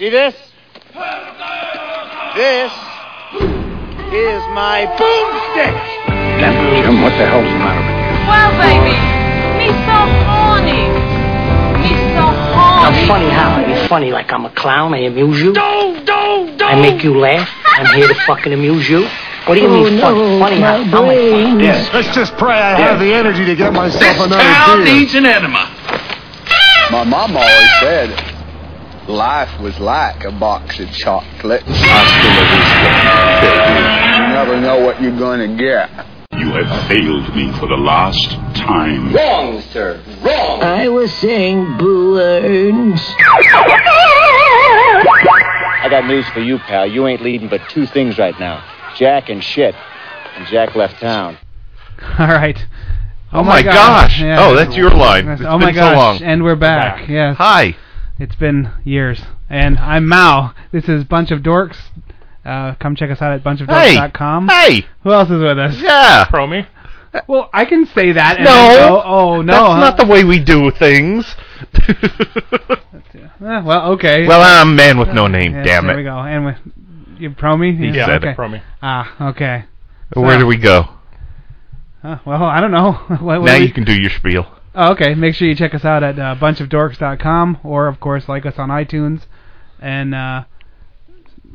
See this? This is my boomstick. Jim, what the hell's the matter with you? Well, baby, me so horny. Me so horny. I'm funny how? I be funny like I'm a clown. I amuse you. Don't, don't, don't. I make you laugh. I'm here to fucking amuse you. What do you Oh, mean fun? funny how? How am I? Yes. Let's just pray I have the energy to get myself This another town beer. needs an enema. My mom always said life was like a box of chocolates. You never know what you're going to get. You have failed me for the last time. Wrong, sir. Wrong. I was saying balloons. I got news for you, pal. You ain't leading but two things right now Jack and shit. And Jack left town. All right. Oh my gosh. Oh, that's your line. That's- It's oh my been so long. And we're back. Yes. Hi. It's been years. And I'm Mao. This is Bunch of Dorks. Uh, come check us out at bunchofdorks.com. Hey. Who else is with us? Yeah. Promi. Well, I can say that. And No. go, oh no. That's huh? not the way we do things. Eh, well, okay. well, I'm a man with no name, Yes, damn there it. There we go. And with, you pro me? He Yeah, said okay. it. Promi. Ah, okay. Where do we go? Uh, well, I don't know. what, what now we- you can do your spiel. Oh, okay. Make sure you check us out at uh, bunchofdorks.com or, of course, like us on iTunes and uh,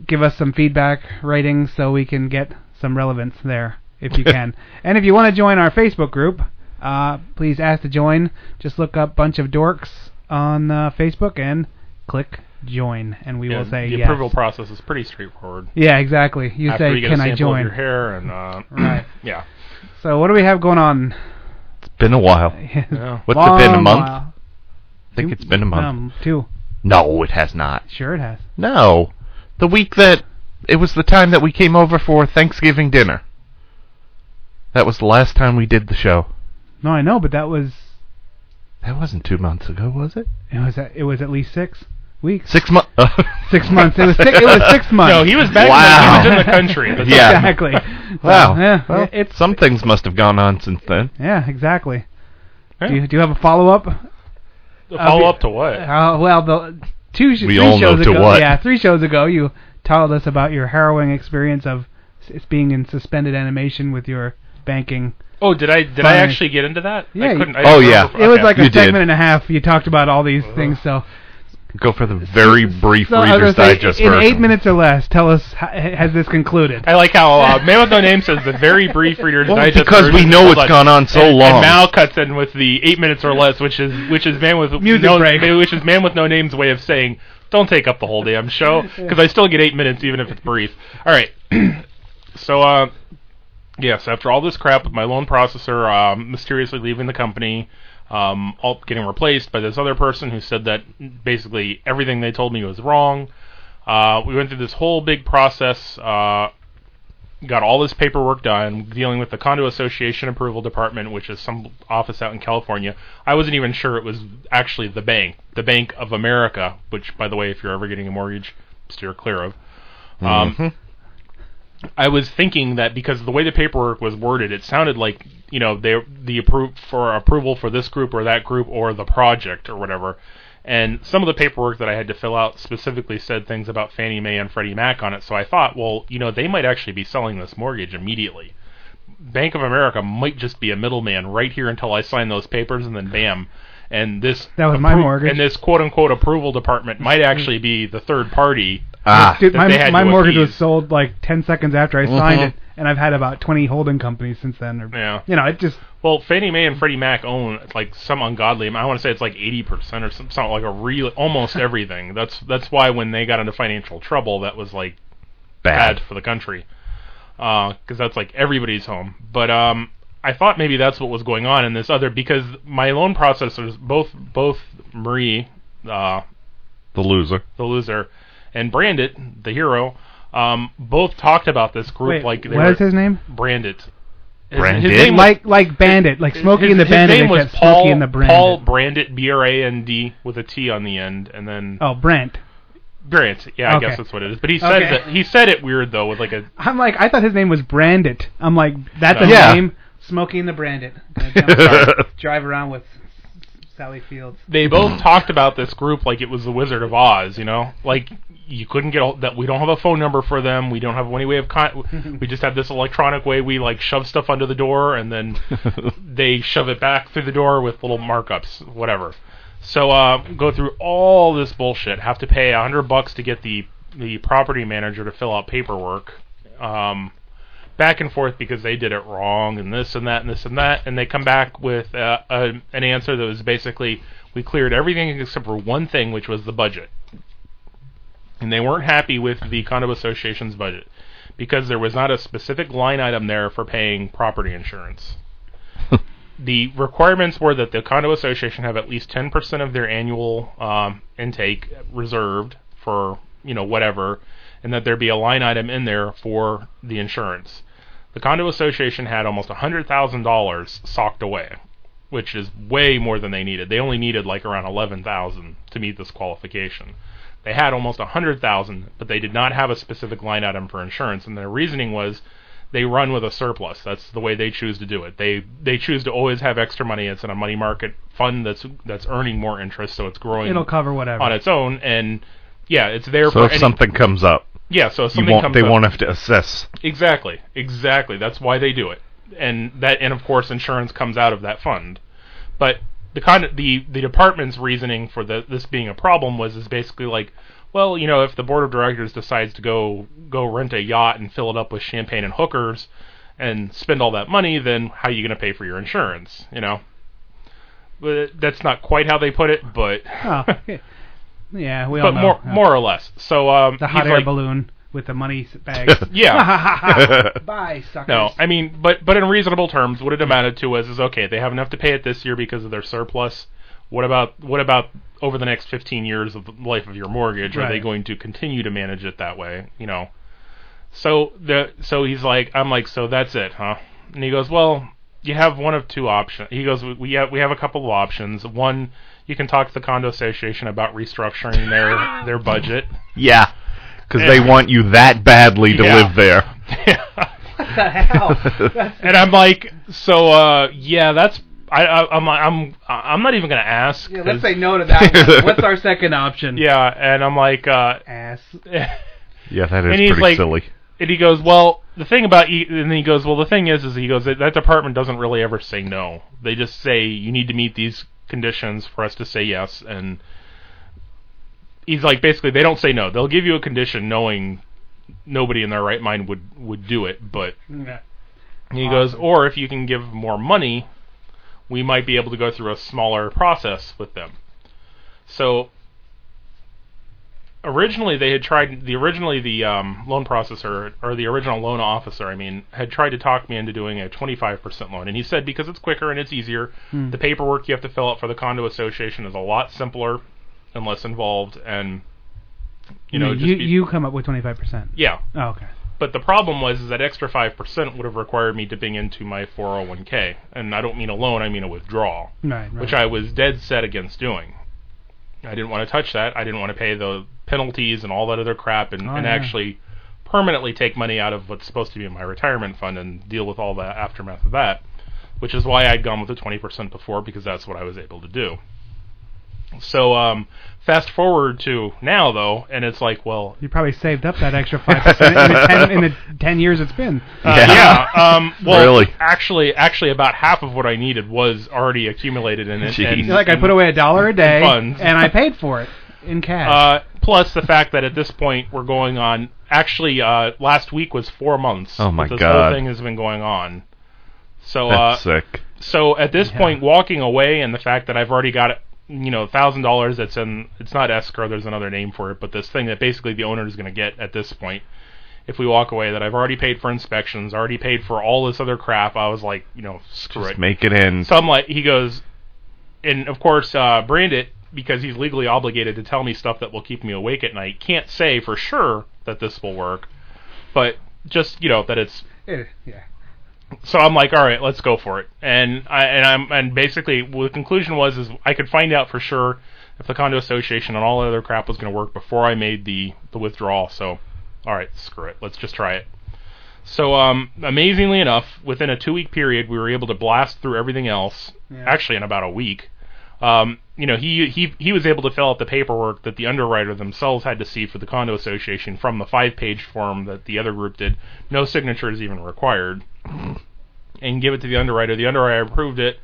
give us some feedback ratings so we can get some relevance there if you can. and if you want to join our Facebook group, uh, please ask to join. Just look up Bunch of Dorks on uh, Facebook and click join, and we Yeah, will say the yes. approval process is pretty straightforward. Yeah, exactly. You After say, you "Can I join?" Of your hair and uh, Right. Yeah. So what do we have going on? Been a while. Yeah. What's it been? A month? while. I think Two- it's been a month. Um, two. No, it has not. Sure, it has. No. The week that it was the time that we came over for Thanksgiving dinner. That was the last time we did the show. No, I know, but that was That wasn't two months ago, was it? it was at, it was at least six weeks. Six months. Six months. It was six. It was six months. No, he was back. Wow. He was in the country. That's Yeah. exactly. Wow. yeah. Well, it's some things must have gone on since then. yeah, exactly. Yeah. Do you do you have a follow up? The follow up to what? Uh, well, the two sh- We three all know shows to ago. what. Yeah, three shows ago, you told us about your harrowing experience of s- being in suspended animation with your banking. Oh, did I did I actually get into that? Yeah, I couldn't. I Oh, didn't yeah. It was okay. like a You did. segment and a half. You talked about all these things. So, Go for the very brief so I was gonna Reader's say, Digest in version. eight minutes or less, tell us ha- has this concluded? I like how uh, Man with No Name says the very brief Reader's Well, Digest because we know Hold it's gone on so and, long. And Mal cuts in with the eight minutes or less, which is which is Man with Music no, break. which is Man with No Name's way of saying don't take up the whole damn show because I still get eight minutes even if it's brief. All right, so uh, yes, after all this crap with my loan processor um, mysteriously leaving the company. Um, all getting replaced by this other person who said that basically everything they told me was wrong. Uh, we went through this whole big process. Uh, got all this paperwork done, dealing with the condo association approval department, which is some office out in California. I wasn't even sure it was actually the bank, the Bank of America, which, by the way, if you're ever getting a mortgage, steer clear of. Um, Mhm. I was thinking that because the way the paperwork was worded, it sounded like you know they the appro- for approval for this group or that group or the project or whatever. And some of the paperwork that I had to fill out specifically said things about Fannie Mae and Freddie Mac on it. So I thought, well, you know, they might actually be selling this mortgage immediately. Bank of America might just be a middleman right here until I sign those papers, and then bam. And this That was my mortgage. And this quote unquote approval department might actually be the third party. Ah. Dude, my they had my to mortgage was sold like ten seconds after I signed Mhm. it, and I've had about twenty holding companies since then. Or, Yeah. You know, it just Well, Fannie Mae and Freddie Mac own like some ungodly. amount. I want to say it's like eighty percent or some, something like a real almost everything. That's that's why when they got into financial trouble, that was like Bad. bad for the country because that's like everybody's home. But um, I thought maybe that's what was going on in this other because my loan processors, both both Marie, uh, The loser. the loser, and Brandit, the hero, um, both talked about this group wait. like they what were is his name? Brandit. His, Brandit? his name was- Like like Bandit, like Smokey his, and the his Bandit. name was Paul Smokey and the Brandit. Paul Brandit, B R A N D with a T on the end, and then Oh, Brent. Grant. Yeah, I Okay. guess that's what it is. But he said Okay. that he said it weird though, with like a I'm like, I thought his name was Brandit. I'm like, that's a Yeah. name. Smokey and the Brandit. Drive around with Sally Fields. they both talked about this group like it was the Wizard of Oz, you know, like you couldn't get all, that. We don't have a phone number for them. We don't have any way of con. we just have this electronic way. We like shove stuff under the door, and then they shove it back through the door with little markups, whatever. So uh, go through all this bullshit. Have to pay a hundred bucks to get the the property manager to fill out paperwork. Um, back and forth because they did it wrong and this and that and this and that, and they come back with uh, a, an answer that was basically we cleared everything except for one thing, which was the budget. And they weren't happy with the condo association's budget because there was not a specific line item there for paying property insurance. the requirements were that the condo association have at least 10% of their annual um, intake reserved for you know whatever, and that there be a line item in there for the insurance. The condo association had almost $100,000 socked away, which is way more than they needed. They only needed like around 11,000 to meet this qualification. They had almost 100,000, but they did not have a specific line item for insurance, and their reasoning was they run with a surplus. That's the way they choose to do it. They they choose to always have extra money. It's in a money market fund that's that's earning more interest, so it's growing. It'll cover whatever. on its own, and yeah, it's there So for if any, something comes up, yeah. So if you something won't, comes they up, won't have to assess. Exactly, exactly. That's why they do it, and that, and of course, insurance comes out of that fund. But the kind of the the department's reasoning for the, this being a problem was is basically like, well, you know, if the board of directors decides to go go rent a yacht and fill it up with champagne and hookers, and spend all that money, then how are you going to pay for your insurance? You know. But that's not quite how they put it, but Oh, yeah, we all but know. more more or less. So um, the hot he's air like, balloon with the money bags. Yeah. Bye, suckers. No, I mean, but but in reasonable terms, what it amounted to was is okay. They have enough to pay it this year because of their surplus. What about what about over the next 15 years of the life of your mortgage? Are they going to continue to manage it that way? You know. So the so he's like, I'm like, so that's it, huh? And he goes, well, you have one of two options. He goes, we- we have we have a couple of options. One, you can talk to the condo association about restructuring their their budget. Yeah, because they want you that badly to Yeah. live there. What the hell? And I'm like, so uh, yeah, that's I, I I'm I'm I'm not even gonna ask. yeah, let's say no to that. What's our second option? Yeah, and I'm like, uh, Ass. Yeah, that is and he's pretty like, silly. and he goes, well, the thing about, e- and then he goes, well, the thing is, is he goes, that, that department doesn't really ever say no. They just say you need to meet these conditions for us to say yes, and he's like, basically, they don't say no. They'll give you a condition, knowing nobody in their right mind would would do it, but Yeah. He goes, um, or if you can give more money, we might be able to go through a smaller process with them. So originally they had tried the originally the um, loan processor or the original loan officer, I mean, had tried to talk me into doing a 25% loan, and he said because it's quicker and it's easier, Hmm. the paperwork you have to fill out for the condo association is a lot simpler and less involved, and you know, you just you, be- you come up with twenty five percent. yeah, Oh, okay. but the problem was is that extra five percent would have required me dipping into my 401k, and I don't mean a loan, I mean a withdrawal, Right, right. which I was dead set against doing. I didn't want to touch that. I didn't want to pay the penalties and all that other crap, and, Oh, and yeah. actually permanently take money out of what's supposed to be my retirement fund and deal with all the aftermath of that. Which is why I'd gone with the 20% before because that's what I was able to do. So um, fast forward to now though, and it's like, well, You probably saved up that extra five percent in the ten in the ten years it's been. Uh, yeah. Um, well, Really? actually, actually, about half of what I needed was already accumulated in it. Jeez. And, You're like I put away a dollar a day, funds. and I paid for it in cash. Uh, plus the fact that at this point we're going on. Actually, uh, last week was four months. Oh, my that this God. whole thing has been going on. So, That's uh, sick. so at this Yeah. point, walking away and the fact that I've already got you know thousand dollars that's in it's not escrow. There's another name for it, but this thing that basically the owner is going to get at this point. If we walk away, that I've already paid for inspections, already paid for all this other crap, I was like, you know, screw Just it. make it in. So I'm like, he goes, and of course, uh, Brandit, because he's legally obligated to tell me stuff that will keep me awake at night, can't say for sure that this will work, but just you know that it's. It- yeah. So I'm like, all right, let's go for it, and I and I'm and basically well, the conclusion was is I could find out for sure if the condo association and all the other crap was going to work before I made the the withdrawal. So, all right, screw it, let's just try it. So, um, amazingly enough, within a two week period, we were able to blast through everything else. Yeah. Actually, in about a week, Um, you know, he he he was able to fill out the paperwork that the underwriter themselves had to see for the condo association from the five-page form that the other group did. No signatures even required, and give it to the underwriter. The underwriter approved it.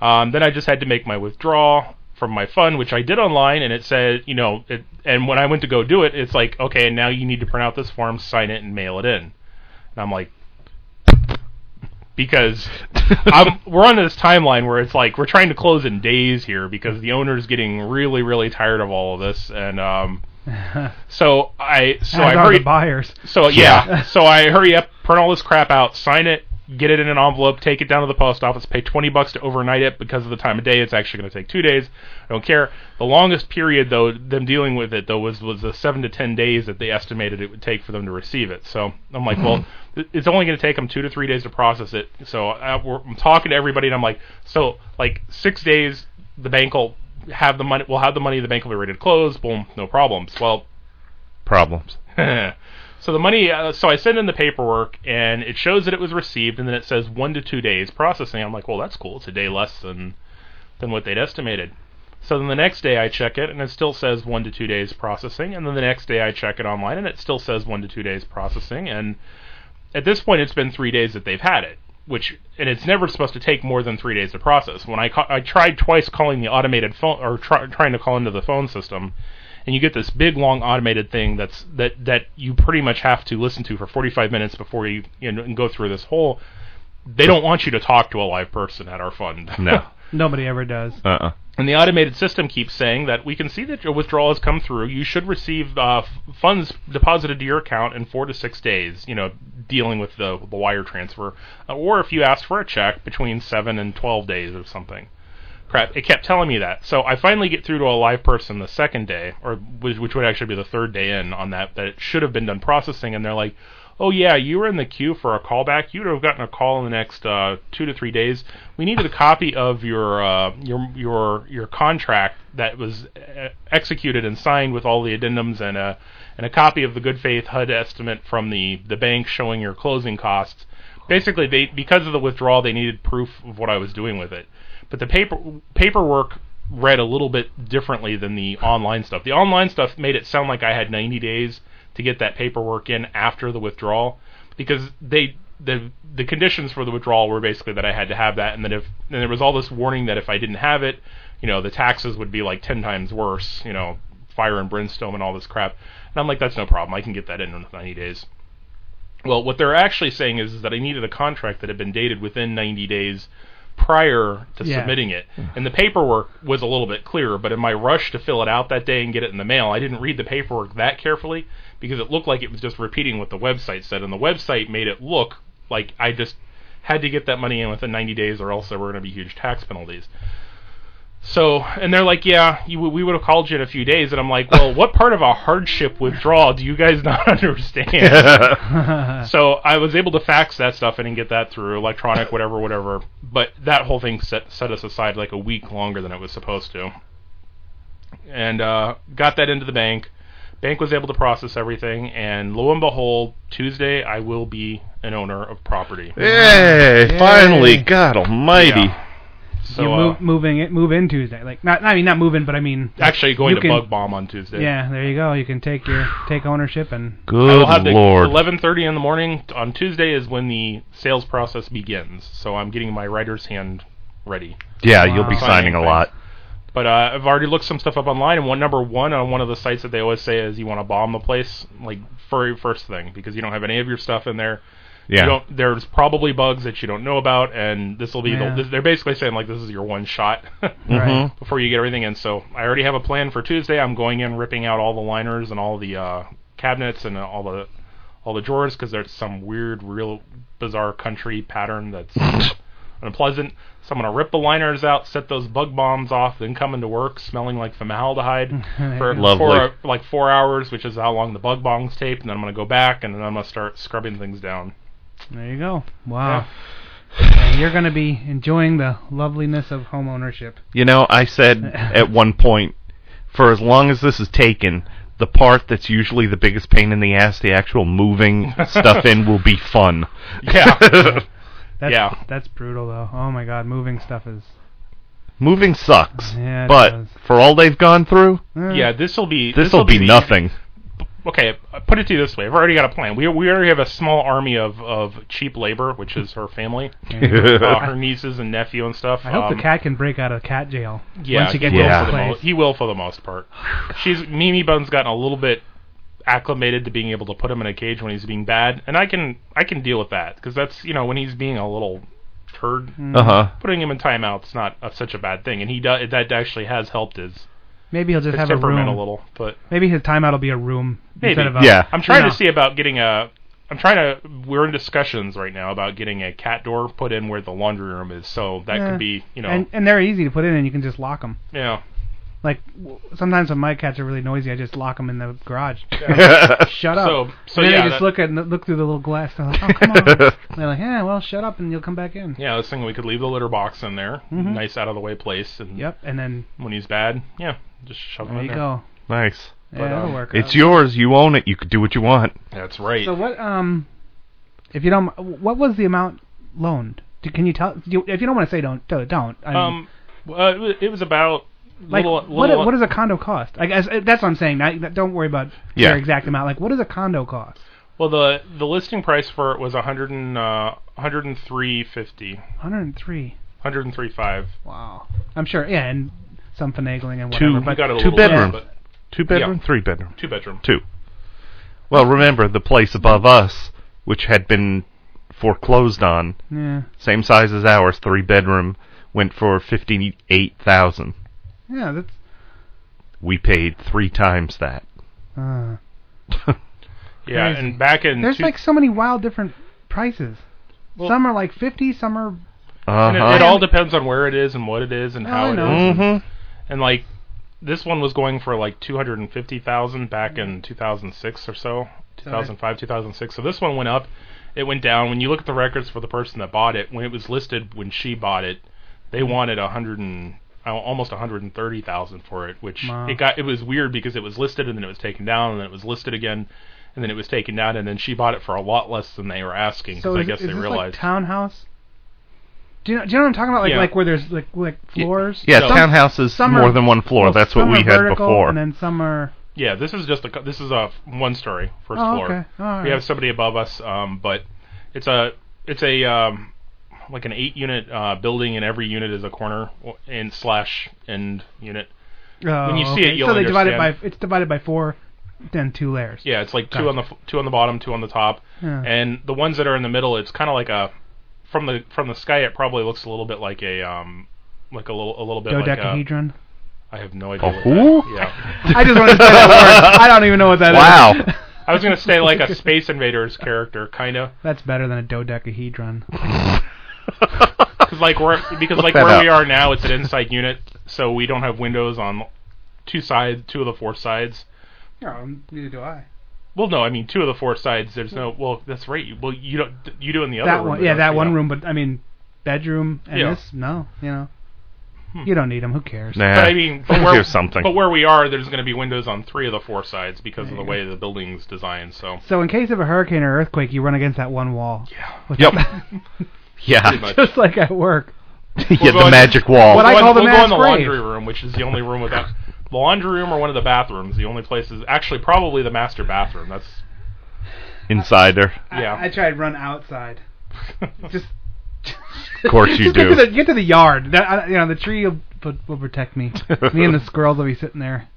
Um, then I just had to make my withdrawal from my fund, which I did online, and it said, you know, it, and when I went to go do it, it's like, okay, now you need to print out this form, sign it, and mail it in. And I'm like, because I'm, we're on this timeline where it's like we're trying to close in days here because the owner's getting really, really tired of all of this, and um, so I so As I hurry buyers. so yeah, so I hurry up, print all this crap out, sign it, get it in an envelope, take it down to the post office, pay twenty bucks to overnight it because of the time of day. It's actually going to take two days. I don't care. The longest period though, them dealing with it though, was was the seven to ten days that they estimated it would take for them to receive it. So I'm like, well, mm-hmm. it's only going to take them two to three days to process it. So I, we're, I'm talking to everybody, and I'm like, so like six days, the bank will have the money. We'll have the money. The bank will be ready to close. Boom, no problems. Well, Problems. so the money, uh, so I send in the paperwork, and it shows that it was received, and then it says one to two days processing. I'm like, well, that's cool. It's a day less than than what they'd estimated. So then the next day I check it, and it still says one to two days processing. And then the next day I check it online, and it still says one to two days processing. And at this point, it's been three days that they've had it, which and it's never supposed to take more than three days to process. When I ca- I tried twice calling the automated phone or try, trying to call into the phone system, and you get this big long automated thing that's that that you pretty much have to listen to for 45 minutes before you you know and go through this whole. They don't want you to talk to a live person at our fund. No. Nobody ever does. Uh-uh. And the automated system keeps saying that we can see that your withdrawal has come through. You should receive uh, f- funds deposited to your account in four to six days. You know, dealing with the the wire transfer, uh, or if you ask for a check, between seven and twelve days or something. Crap! It kept telling me that. So I finally get through to a live person the second day, or which, which would actually be the third day in on that. That it should have been done processing, and they're like, "Oh yeah, you were in the queue for a callback. You would have gotten a call in the next uh, two to three days. We needed a copy of your uh, your your your contract that was uh, executed and signed with all the addendums and a and a copy of the good faith HUD estimate from the the bank showing your closing costs. Basically, they because of the withdrawal, they needed proof of what I was doing with it. But the paper paperwork read a little bit differently than the online stuff. The online stuff made it sound like I had 90 days to get that paperwork in after the withdrawal because they the the conditions for the withdrawal were basically that I had to have that and then if and there was all this warning that if I didn't have it, you know, the taxes would be like 10 times worse, you know, fire and brimstone and all this crap. And I'm like that's no problem. I can get that in in 90 days. Well, what they're actually saying is, is that I needed a contract that had been dated within 90 days prior to Yeah. submitting it. And the paperwork was a little bit clearer, but in my rush to fill it out that day and get it in the mail, I didn't read the paperwork that carefully because it looked like it was just repeating what the website said. And the website made it look like I just had to get that money in within 90 days or else there were going to be huge tax penalties. So, and they're like, yeah, you, we would have called you in a few days. And I'm like, well, what part of a hardship withdrawal do you guys not understand? so I was able to fax that stuff and get that through electronic, whatever, whatever. But that whole thing set set us aside like a week longer than it was supposed to. And uh, got that into the bank. Bank was able to process everything, and lo and behold, Tuesday I will be an owner of property. Hey, Yay. finally, God Almighty. Yeah. So you uh, move, moving it, move in Tuesday. Like not, I mean not moving, but I mean actually going to can- Bug Bomb on Tuesday. Yeah, there you go. You can take your take ownership and I will Good have the lord. 11:30 in the morning on Tuesday is when the sales process begins. So I'm getting my writer's hand ready. Yeah, you'll be Wow. signing a lot. But uh, I've already looked some stuff up online, and one number one on one of the sites that they always say is you want to bomb the place, like very first thing, because you don't have any of your stuff in there. You Yeah. don't, there's probably bugs that you don't know about, and this will be. Yeah. The, they're basically saying like this is your one shot Mhm. before you get everything in. So I already have a plan for Tuesday. I'm going in, ripping out all the liners and all the uh, cabinets and all the all the drawers because there's some weird, real bizarre country pattern that's unpleasant. So I'm gonna rip the liners out, set those bug bombs off, then come into work smelling like formaldehyde for Lovely. four, like four hours, which is how long the bug bombs tape. And then I'm gonna go back and then I'm gonna start scrubbing things down. There you go. Wow. And you're going to be enjoying the loveliness of home ownership. You know, I said at one point, for as long as this is taken, the part that's usually the biggest pain in the ass, the actual moving stuff in, will be fun. Yeah. That's, Yeah. That's brutal though. Oh my god, moving stuff is Moving sucks, Yeah, but does. for all they've gone through, Eh. Yeah, this will be this will be the- nothing. Okay, uh, put it to you this way: I've already got a plan. We we already have a small army of of cheap labor, which is her family, uh, her nieces and nephew and stuff. I hope Um, the cat can break out of cat jail. Yeah, once you get he to will for the place. mo- he will for the most part. She's Mimi Bun's gotten a little bit acclimated to being able to put him in a cage when he's being bad, and I can I can deal with that because that's you know when he's being a little turd, Uh huh. putting him in timeout's not a, such a bad thing, and he does that actually has helped his, Maybe he'll just his have a temperament room. a little, but Maybe his timeout will be a room Maybe. instead of a. Yeah. I'm trying you know. to see about getting a. I'm trying to. We're in discussions right now about getting a cat door put in where the laundry room is, so that Yeah. could be, you know, And and they're easy to put in, and you can just lock them. yeah. Like w- sometimes when my cats are really noisy, I just lock them in the garage. shut up. So- so and then yeah, they just that- look at look through the little glass. They're like, oh come on. they're like, yeah, well, shut up, and you'll come back in. Yeah, I was thinking we could leave the litter box in there, Mhm. nice out of the way place, and Yep. And then when he's bad, yeah, just shove him there in you there. go. Nice. Yeah, But, that'll um, work. It's out. yours. You own it. You could do what you want. That's right. So what? Um, if you don't, what was the amount loaned? Do, can you tell? Do if you don't want to say, don't don't. don't. I mean, um, uh, it was- it was about like little, what? little, what does a condo cost? I guess uh, that's what I'm saying. Not, don't worry about Yeah. their exact amount. Like, what does a condo cost? Well, the the listing price for it was a hundred and uh, hundred and three fifty, 103. hundred and three five. Wow. I'm sure. Yeah, and some finagling and whatever. We but got a two little bit, bedroom. but Two bedroom, Yeah. three bedroom, two bedroom. two. Well, remember the place above us, which had been foreclosed on, yeah, same size as ours, three bedroom, went for fifty eight thousand. Yeah, that's. We paid three times that. Uh, Yeah, Crazy. and back in there's two, like so many wild different prices. Well- some are like 50, some are. and it, Uh-huh. it all depends on where it is and what it is and Oh, how I it know. is. Mhm. And like this one was going for like two hundred and fifty thousand back in two thousand six or so, two thousand five, two thousand six. So this one went up. It went down. When you look at the records for the person that bought it, when it was listed when she bought it, they wanted a hundred and almost hundred and thirty thousand for it. Which Wow. it got. It was weird because it was listed and then it was taken down and then it was listed again. And then it was taken down, and then she bought it for a lot less than they were asking. So Because I is, guess is they this realized like townhouse? Do you know? Do you know what I'm talking about? Like Yeah. like where there's like like floors. Yeah, So- townhouses Some more are- than one floor. well, That's what some we are had vertical, before. And then some are. Yeah, this is just a this is a one story first Oh, floor. okay. All We right. have somebody above us, um, but it's a it's a um, like an eight unit uh, building, and every unit is a corner o- and slash end unit. Oh, When you see okay. it, you'll so they divide it by it's divided by four, then two layers. Yeah, it's like two Gotcha. on the two on the bottom, two on the top, Yeah. and the ones that are in the middle, it's kind of like a from the from the sky. It probably looks a little bit like a um like a little a little bit like a. Dodecahedron. I have no idea. A what? That, yeah. I just want to say that word. I don't even know what that is. Wow. I was gonna say like a Space Invaders character, kind of. That's better than a dodecahedron. Because like we're because Look like where up. we are now, it's an inside unit, so we don't have windows on two sides, two of the four sides. No, neither do I. Well, no, I mean two of the four sides. There's no. Well, that's right. Well, you don't. You do in the other That room. one, but yeah, that you? one room. But I mean, bedroom and Yeah. this, no, you know, Hmm. you don't need them. Who cares? Nah. But I mean, but where, Here's something. But where we are, there's going to be windows on three of the four sides because of the way the building's designed. So So in case of a hurricane or earthquake, you run against that one wall. yeah, Yep. pretty yeah. much. Just like at work. yeah, We'll go the in- magic wall. What we'll I call in- the we'll go mass in the grave. laundry room, which is the only room without the laundry room or one of the bathrooms. The only place is actually, probably the master bathroom. That's Insider. Yeah. I, I tried run outside. Just. Of course you just Get do. to the, get to the yard. That, I- you know, the tree will, will, will protect me. me and the squirrels will be sitting there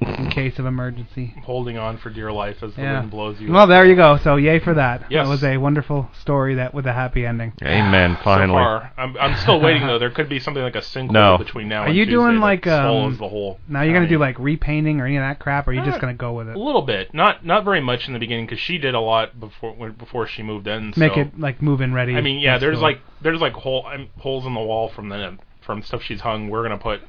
in case of emergency. holding on for dear life as the Yeah. wind blows you. Well, there you go. So yay for that. Yes. That was a wonderful story that with a happy ending. Amen. Finally. So far, I'm, I'm still waiting though. There could be something like a sinkhole No. between now Are and you Tuesday doing like um? the whole Now you're gonna do like repainting or any of that crap, or are you just Uh, gonna go with it? a little bit, not not very much in the beginning because she did a lot before before she moved in. Make so- it like move in ready. I mean, yeah, there's door. like there's like hole um, holes in the wall from the from stuff she's hung. We're gonna put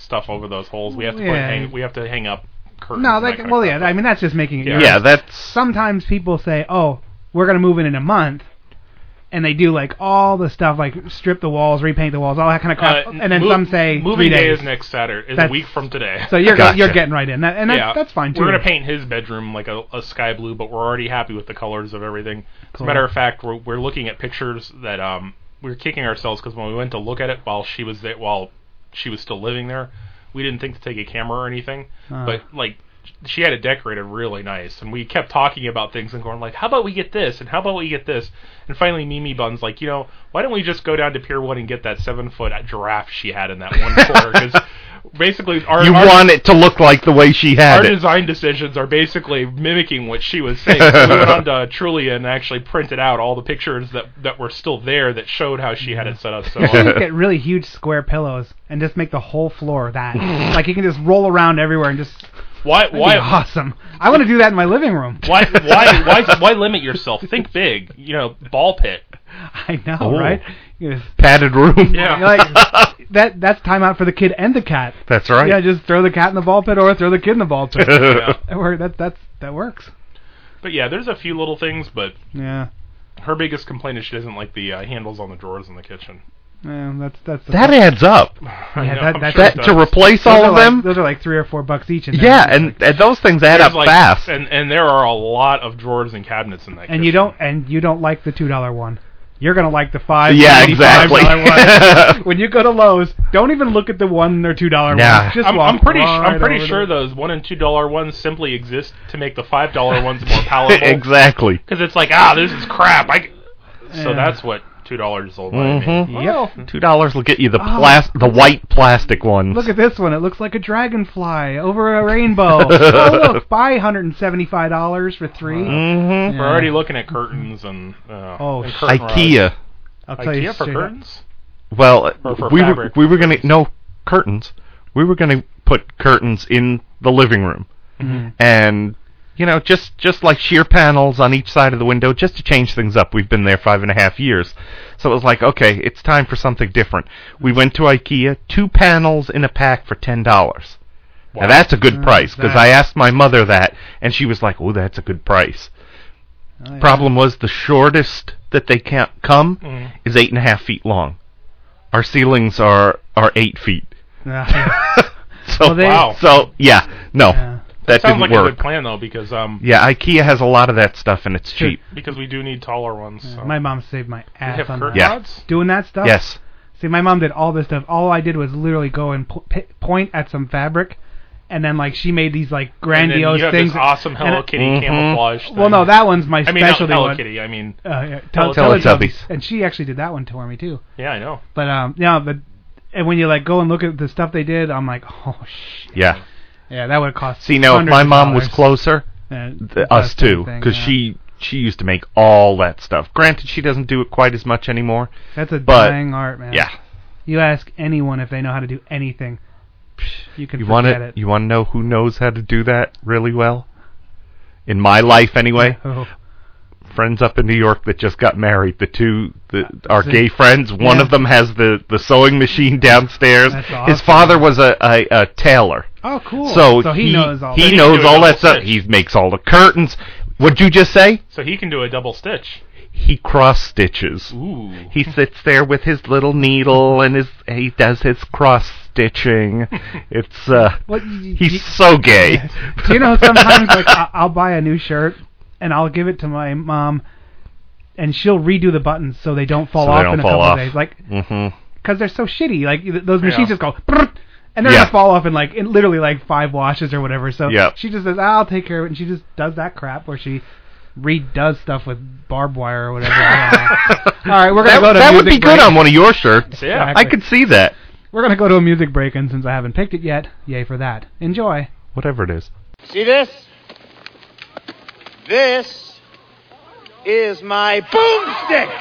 stuff over those holes. We have to put Yeah. hang, we have to hang up curtains. no, and that like kind of well, stuff. yeah. I mean, that's just making it. Yeah. Yeah, that's Sometimes people say, "Oh, we're gonna move in in a month," and they do like all the stuff, like strip the walls, repaint the walls, all that kind of crap. Uh, and then move- some say moving three day days. is next Saturday. Is a That's- week from today. So you're Gotcha. you're getting right in, that, and that, yeah, that's fine too. We're gonna paint his bedroom like a, a sky blue, but we're already happy with the colors of everything. As Cool. a matter of fact, we're we're looking at pictures that um we were kicking ourselves because when we went to look at it while she was there, while she was still living there. We didn't think to take a camera or anything, Uh. but like she had it decorated really nice, and we kept talking about things and going like, "How about we get this?" and "How about we get this?" And finally, Mimi Bun's like, "You know, why don't we just go down to Pier One and get that seven foot giraffe she had in that one corner?" Because basically, our you our, want it to look like the way she had our it. design decisions are basically mimicking what she was saying. So we went on to Trulia and actually printed out all the pictures that that were still there that showed how she had it set up. So You should get really huge square pillows and just make the whole floor that. like you can just roll around everywhere and just. Why That'd why be awesome. I want to do that in my living room. why why why why limit yourself? Think big. You know, ball pit. I know, Oh. right? You just- Padded room. Yeah. Like that. That's time out for the kid and the cat. That's right. Yeah, just throw the cat in the ball pit or throw the kid in the ball pit. Yeah. that, that that's that works. But yeah, there's a few little things, but Yeah. her biggest complaint is she doesn't like the uh, handles on the drawers in the kitchen. Yeah, that's that's the That adds up. Yeah, know, that- I'm that- sure it That to does. replace those all are of like, them. Those are like three or four bucks each. And Yeah, and, and those things add There's up like- fast. and and there are a lot of drawers and cabinets in that. and you don't and you don't like the two dollar one. You're gonna like the five. Yeah, $95 exactly. one. when you go to Lowe's, don't even look at the one or two dollar Nah. ones. Just I'm, walk I'm pretty. right I'm pretty over sure there. those one and two dollar ones simply exist to make the five dollar ones more palatable. exactly. Because it's like, ah, this is crap. I. c- So Yeah. that's what two dollars will buy Mhm. me. Yep. Two dollars will get you the Oh. the white plastic ones. Look at this one. It looks like a dragonfly over a rainbow. oh look, buy 175 dollars for 3 Mhm. Yeah. We're already looking at curtains and. Uh, Oh, and curtain. IKEA. I'll tell you IKEA for straight up. curtains. Well, for we were we were gonna no curtains. We were gonna put curtains in the living room, Mhm. and you know, just just like sheer panels on each side of the window, just to change things up. We've been there five and a half years, so it was like, okay, it's time for something different. We went to IKEA, two panels in a pack for ten dollars. Wow. Now that's a good Uh, price because I asked my mother that, and she was like, "Oh, that's a good price." Oh, yeah. Problem was the shortest that they can't come Mm. is eight and a half feet long. Our ceilings are are eight feet. Yeah. so Well, they- Wow. so yeah, no, Yeah. That Sounds didn't like work. a good plan though, because um, Yeah, IKEA has a lot of that stuff and it's cheap. because we do need taller ones. So. My mom saved my You ass have on curtain that. Yeah. rods. Doing that stuff. Yes. See, my mom did all this stuff. All I did was literally go and po- pi- point at some fabric, and then like she made these like And then grandiose you have things. this awesome and Hello I- Kitty Mhm. camouflage. Thing. Well, no, that one's my I mean not specialty Hello one. Kitty. I mean, Uh, yeah, Tell- tell, Teletubbies. And she actually did that one for me too. yeah, I know. But um, yeah, but and when you like go and look at the stuff they did, I'm like, oh shit. Yeah. Yeah, that would cost. See, now if my mom was closer, us too, because yeah. she she used to make all that stuff. Granted, she doesn't do it quite as much anymore. That's a but- dying art, man. Yeah. You ask anyone if they know how to do anything, you can You forget want it. You want to know who knows how to do that really well? In my life, anyway. Oh, friends up in New York that just got married. The two, the uh, our See? gay friends. One Yeah. of them has the the sewing machine downstairs. That's His father was a, a, a tailor, oh, cool. so, so he, knows all. he that. can knows all that stuff. He makes all the curtains. What'd you just say? So he can do a double stitch. He cross stitches. Ooh. He sits there with his little needle and his he does his cross stitching. It's uh What, y- he's y- so gay. Do you know sometimes like I- I'll buy a new shirt and I'll give it to my mom, and she'll redo the buttons so they don't fall So off don't in a fall couple off. of days, like Mhm. because they're so shitty. Like those machines Yeah. just go. And they're Yeah. gonna fall off in like in literally like five washes or whatever. So Yep. she just says, "I'll take care of it," and she just does that crap where she redoes stuff with barbed wire or whatever. All right, we're gonna That, go to that would music be good on one of your shirts. Yeah. I could see that. We're gonna go to a music break, and since I haven't picked it yet, yay for that. Enjoy. Whatever it is. See this? This is my boomstick.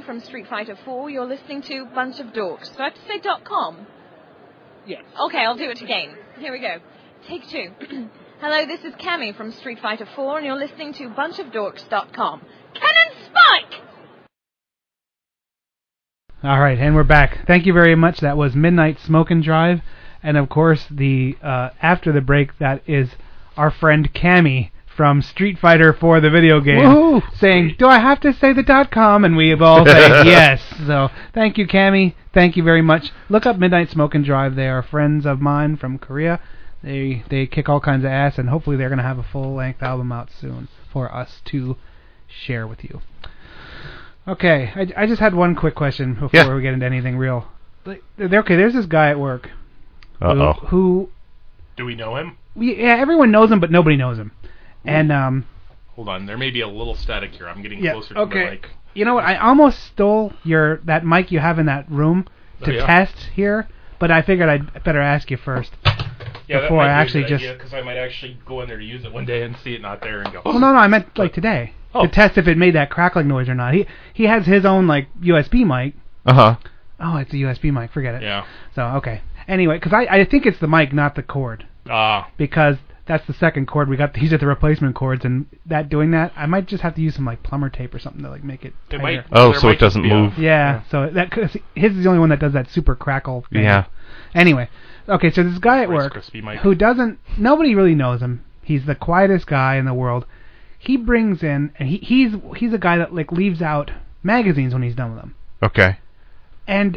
This from Street Fighter 4. You're listening to Bunch of Dorks. Do I have to say dot .com? Yes. Okay, I'll do it again. Here we go. Take two. Hello, this is Cammy from Street Fighter 4, and you're listening to Bunch of Dorks bunchofdorks.com. Cannon Spike! All right, and we're back. Thank you very much. That was Midnight Smoke and Drive, and of course, the uh, after the break, that is our friend Cammy from Street Fighter 4 the video game, Woohoo! saying, "Do I have to say the dot com?" And we have all say yes. So thank you, Cammy. Thank you very much. Look up Midnight Smoke and Drive. They are friends of mine from Korea. They they kick all kinds of ass, and hopefully they're gonna have a full length album out soon for us to share with you. Okay, I, I just had one quick question before Yeah. we get into anything real. Like, Okay, there's this guy at work Uh who, oh. who Do we know him? yeah, everyone knows him, but nobody knows him. And um, Hold on, there may be a little static here. I'm getting yeah, closer to okay. the mic. You know what? I almost stole your that mic you have in that room to Oh, yeah? test here, but I figured I'd better ask you first. Yeah, before I actually just. because I might actually go in there to use it one day and see it not there and go. Well, no, no, I meant like today Oh. to test if it made that crackling noise or not. He he has his own like USB mic. Uh huh. Oh, it's a USB mic. Forget it. Yeah. So okay. Anyway, because I I think it's the mic, not the cord, Ah, because that's the second cord. We got these are the replacement cords, and that doing that, I might just have to use some like plumber tape or something to like make it. it tighter. Oh, might. Oh, so it doesn't just be a- move. Yeah, so that cause his is the only one that does that super crackle. Thing. Yeah. Anyway, okay, so this guy at Rice work who doesn't, nobody really knows him. He's the quietest guy in the world. He brings in, and he, he's he's a guy that like leaves out magazines when he's done with them. Okay. And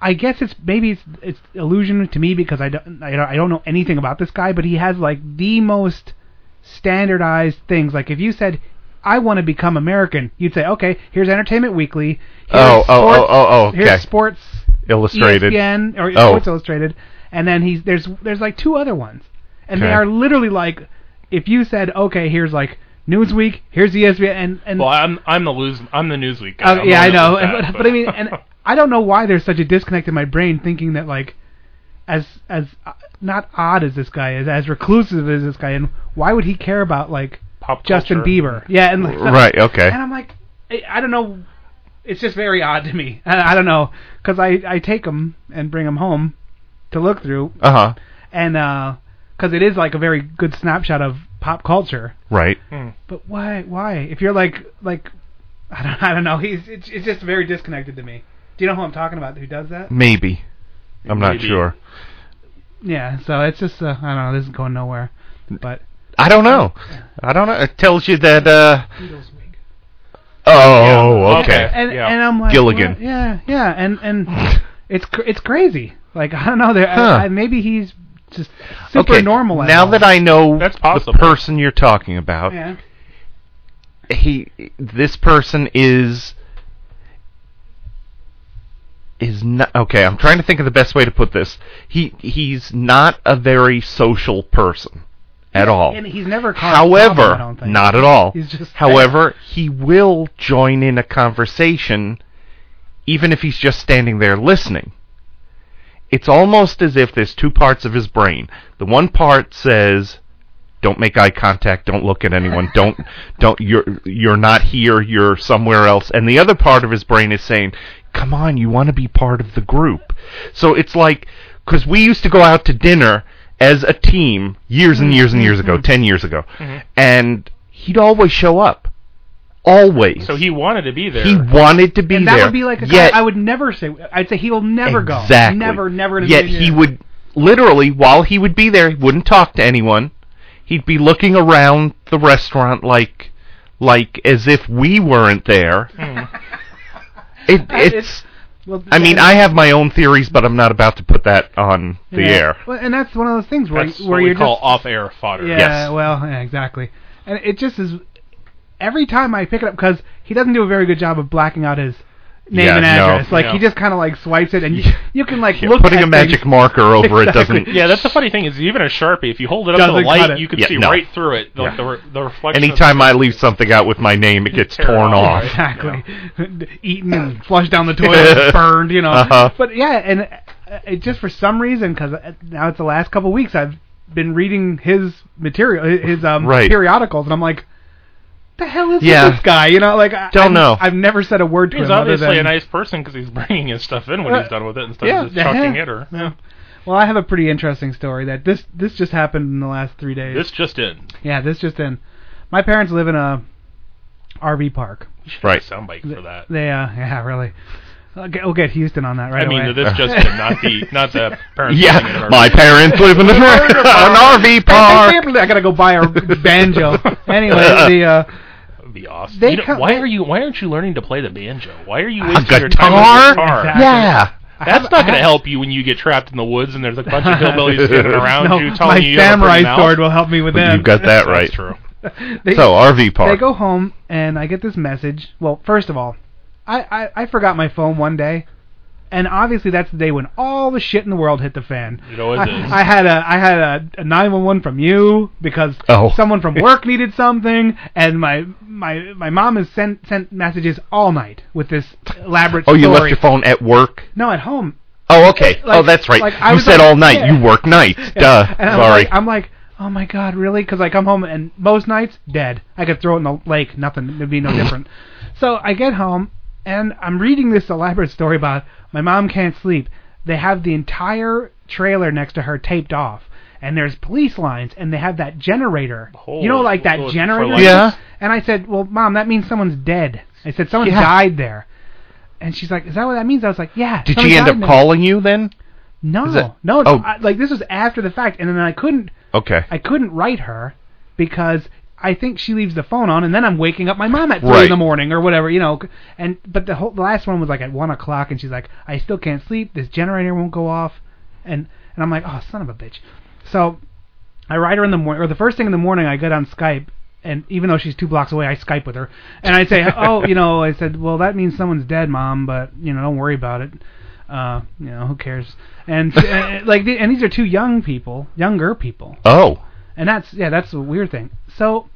I guess it's maybe it's it's illusion to me because I don't I don't, I don't know anything about this guy, but he has like the most standardized things. Like if you said I want to become American, you'd say, okay, here's Entertainment Weekly. Here's Oh, oh, oh, oh, oh, okay. Here's Sports Illustrated. ESPN or Oh. Sports Illustrated, and then he's there's there's like two other ones, and they are literally like if you said okay, here's like Newsweek, here's E ESPN, and and Well, I'm I'm the lose I'm the Newsweek guy. uh, I'm yeah, I know, one that but, but I mean, and I don't know why there's such a disconnect in my brain thinking that like as as uh, not odd as this guy is, as reclusive as this guy, and why would he care about like Pop Justin culture. Bieber? Yeah, and like, Right, okay. And I'm like, I, I don't know. It's just very odd to me. I, I don't know because I I take them and bring them home to look through, Uh huh. and uh, because it is like a very good snapshot of pop culture. Right. But why? Why? If you're like like I don't I don't know. He's it's, it's just very disconnected to me. Do you know who I'm talking about? Who does that? Maybe. I'm not sure. Yeah. So it's just uh, I don't know. This is going nowhere. But I don't know. I don't know. It tells you that. uh Beatles wig. Oh, Yeah. okay. Okay. And Yeah. and I'm like Gilligan. what? Yeah, yeah. And and it's cr- it's crazy. Like I don't know. There Huh. I, I, maybe he's just super okay. normal. at Now that I know That's the person you're talking about, yeah. he this person is is not okay. I'm trying to think of the best way to put this. He he's not a very social person at all. And he's never caused a problem, I However, don't think. not at all. He's just However, he will join in a conversation even if he's just standing there listening. It's almost as if there's two parts of his brain. The one part says, "Don't make eye contact. Don't look at anyone. Don't don't you're you're not here. You're somewhere else." And the other part of his brain is saying, "Come on, you want to be part of the group." So it's like cuz we used to go out to dinner as a team years and years and years ago, mm-hmm. 10 years ago. Mm-hmm. And he'd always show up. Always. So he wanted to be there. He wanted to be and there. that would be like a yet, guy I would never say. I'd say he will never go. Exactly. Never, never. In a Yet he would literally, while he would be there, he wouldn't talk to anyone. He'd be looking around the restaurant like, like as if we weren't there. Hmm. It, it's. Well, I mean, I have my own theories, but I'm not about to put that on the yeah. air. Well, and that's one of those things where That's where what we you're call just off-air fodder. Yeah, Yes. well, yeah, exactly. And it just is every time I pick it up because he doesn't do a very good job of blacking out his name Yeah, and no. address. Like Yeah. he just kind of like swipes it, and you, you can like Yeah, look putting at a magic things. marker over it doesn't. Yeah, that's the funny thing is even a sharpie. If you hold it up to Doesn't the cut light, it. you can Yeah, see no. right through it. Like Yeah. the, re- the reflection. Anytime I leave something out with my name, it gets Tear it torn off. off. Exactly, eaten and flushed down the toilet, burned, you know. Uh-huh. But yeah, and uh, it just for some reason, because now it's the last couple of weeks, I've been reading his material, his um, Right. periodicals, and I'm like, the hell is Yeah. this guy? You know, like I, Don't I've, know. I've never said a word to He's him. He's obviously than, a nice person because he's bringing his stuff in when Uh, he's done with it instead yeah, of just chucking yeah. it or. Yeah. Well, I have a pretty interesting story that this this just happened in the last three days. This just in. yeah, this just in. My parents live in a RV park. You should Right. have a soundbite for that. They uh yeah really. I'll get, we'll get Houston on that right I mean, away. the this just in, not the not the parents. Yeah, my parents live in an RV park. I gotta go buy a banjo. anyway, the uh, That would be awesome. They You know, come- why they- are you Why aren't you learning to play the banjo? Why are you A wasting your time with guitar? your guitar? Exactly. Yeah. That's have- not going to help you when you get trapped in the woods and there's a bunch of hillbillies standing around no, you telling my you you have a samurai pretty mouth. sword will help me with Well, them. you got that That's right. true. They- So RV park. They go home and I get this message. Well, first of all, I, I I forgot my phone one day, and obviously that's the day when all the shit in the world hit the fan. It always I, is. I had a I had a, a 911 from you because Oh. someone from work needed something, and my my my mom has sent sent messages all night with this elaborate. Oh, you left your phone at work? No, at home. Oh, okay. Like- oh, that's right. like, I you said like- all night. yeah. You work nights. Yeah. Duh. And I'm Sorry. like, I'm like, oh my god, really? Because I come home and most nights dead. I could throw it in the lake, nothing. It'd be no different. So I get home and I'm reading this elaborate story about my mom can't sleep. They have the entire trailer next to her taped off. And there's police lines, and they have that generator. you know, oh, like that oh, generator. for Yeah. And I said, "Well, mom, that means someone's dead." I said, "Someone Yeah. died there." And she's like, "Is that what that means?" I was like, "Yeah." Did someone she end died up there." calling you then? No, Is that- no. oh. I, like this was after the fact, and then I couldn't, Okay. I couldn't write her because I think she leaves the phone on, and then I'm waking up my mom at three Right. in the morning or whatever, you know. And but the whole the last one was like at one o'clock, and she's like, I still can't sleep. This generator won't go off, and and I'm like, oh son of a bitch. So I write her in the morning, or the first thing in the morning, I get on Skype. And even though she's two blocks away, I Skype with her, and I say, "Oh, you know," I said, "Well, that means someone's dead, mom, but you know, don't worry about it. Uh, you know, who cares?" And uh, like, the, and these are two young people, younger people, Oh. And that's yeah, that's a weird thing. So,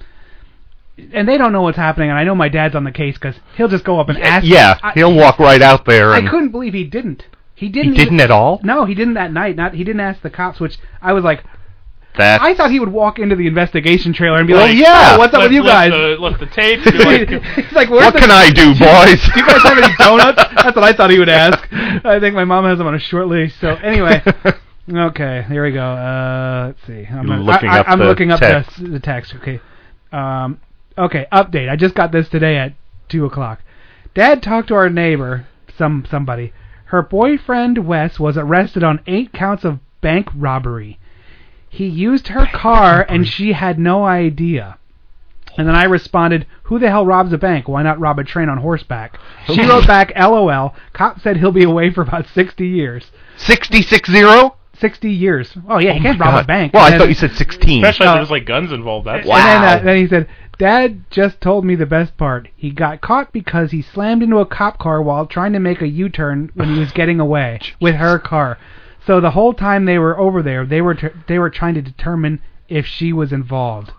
and they don't know what's happening, and I know my dad's on the case because he'll just go up and ask. Yeah, I, he'll walk right out there I couldn't believe he didn't. He he didn't. He didn't even, at all. No, he didn't that night. Not he didn't ask the cops, which I was like, That I thought he would walk into the investigation trailer and be Well, like, yeah. "Oh, what's up Lift- with you lift guys?" The, lift the tape. and like, He's like, What the- can I do, boys? Do you guys have any donuts? That's what I thought he would ask. I think my mom has them on a short leash. So anyway, okay, here we go. Uh, let's see. I'm, gonna- looking I, up am the looking up text. The, the text. Okay. Um, okay. Update. I just got this today at two o'clock. Dad talked to our neighbor, some somebody. Her boyfriend Wes was arrested on eight counts of bank robbery. He used her car and she had no idea. And then I responded, "Who the hell robs a bank? Why not rob a train on horseback?" She wrote back, "LOL." Cop said he'll be away for about 60 years. Sixty-six zero. 60 years. Oh yeah, you Oh can't rob God. a bank. Well, I And thought you said sixteen. especially if there's like guns involved. That's And then, Wow. uh, then he said, Dad just told me the best part. He got caught because he slammed into a cop car while trying to make a U-turn when he was getting away with her car. So the whole time they were over there, they were tr- they were trying to determine if she was involved.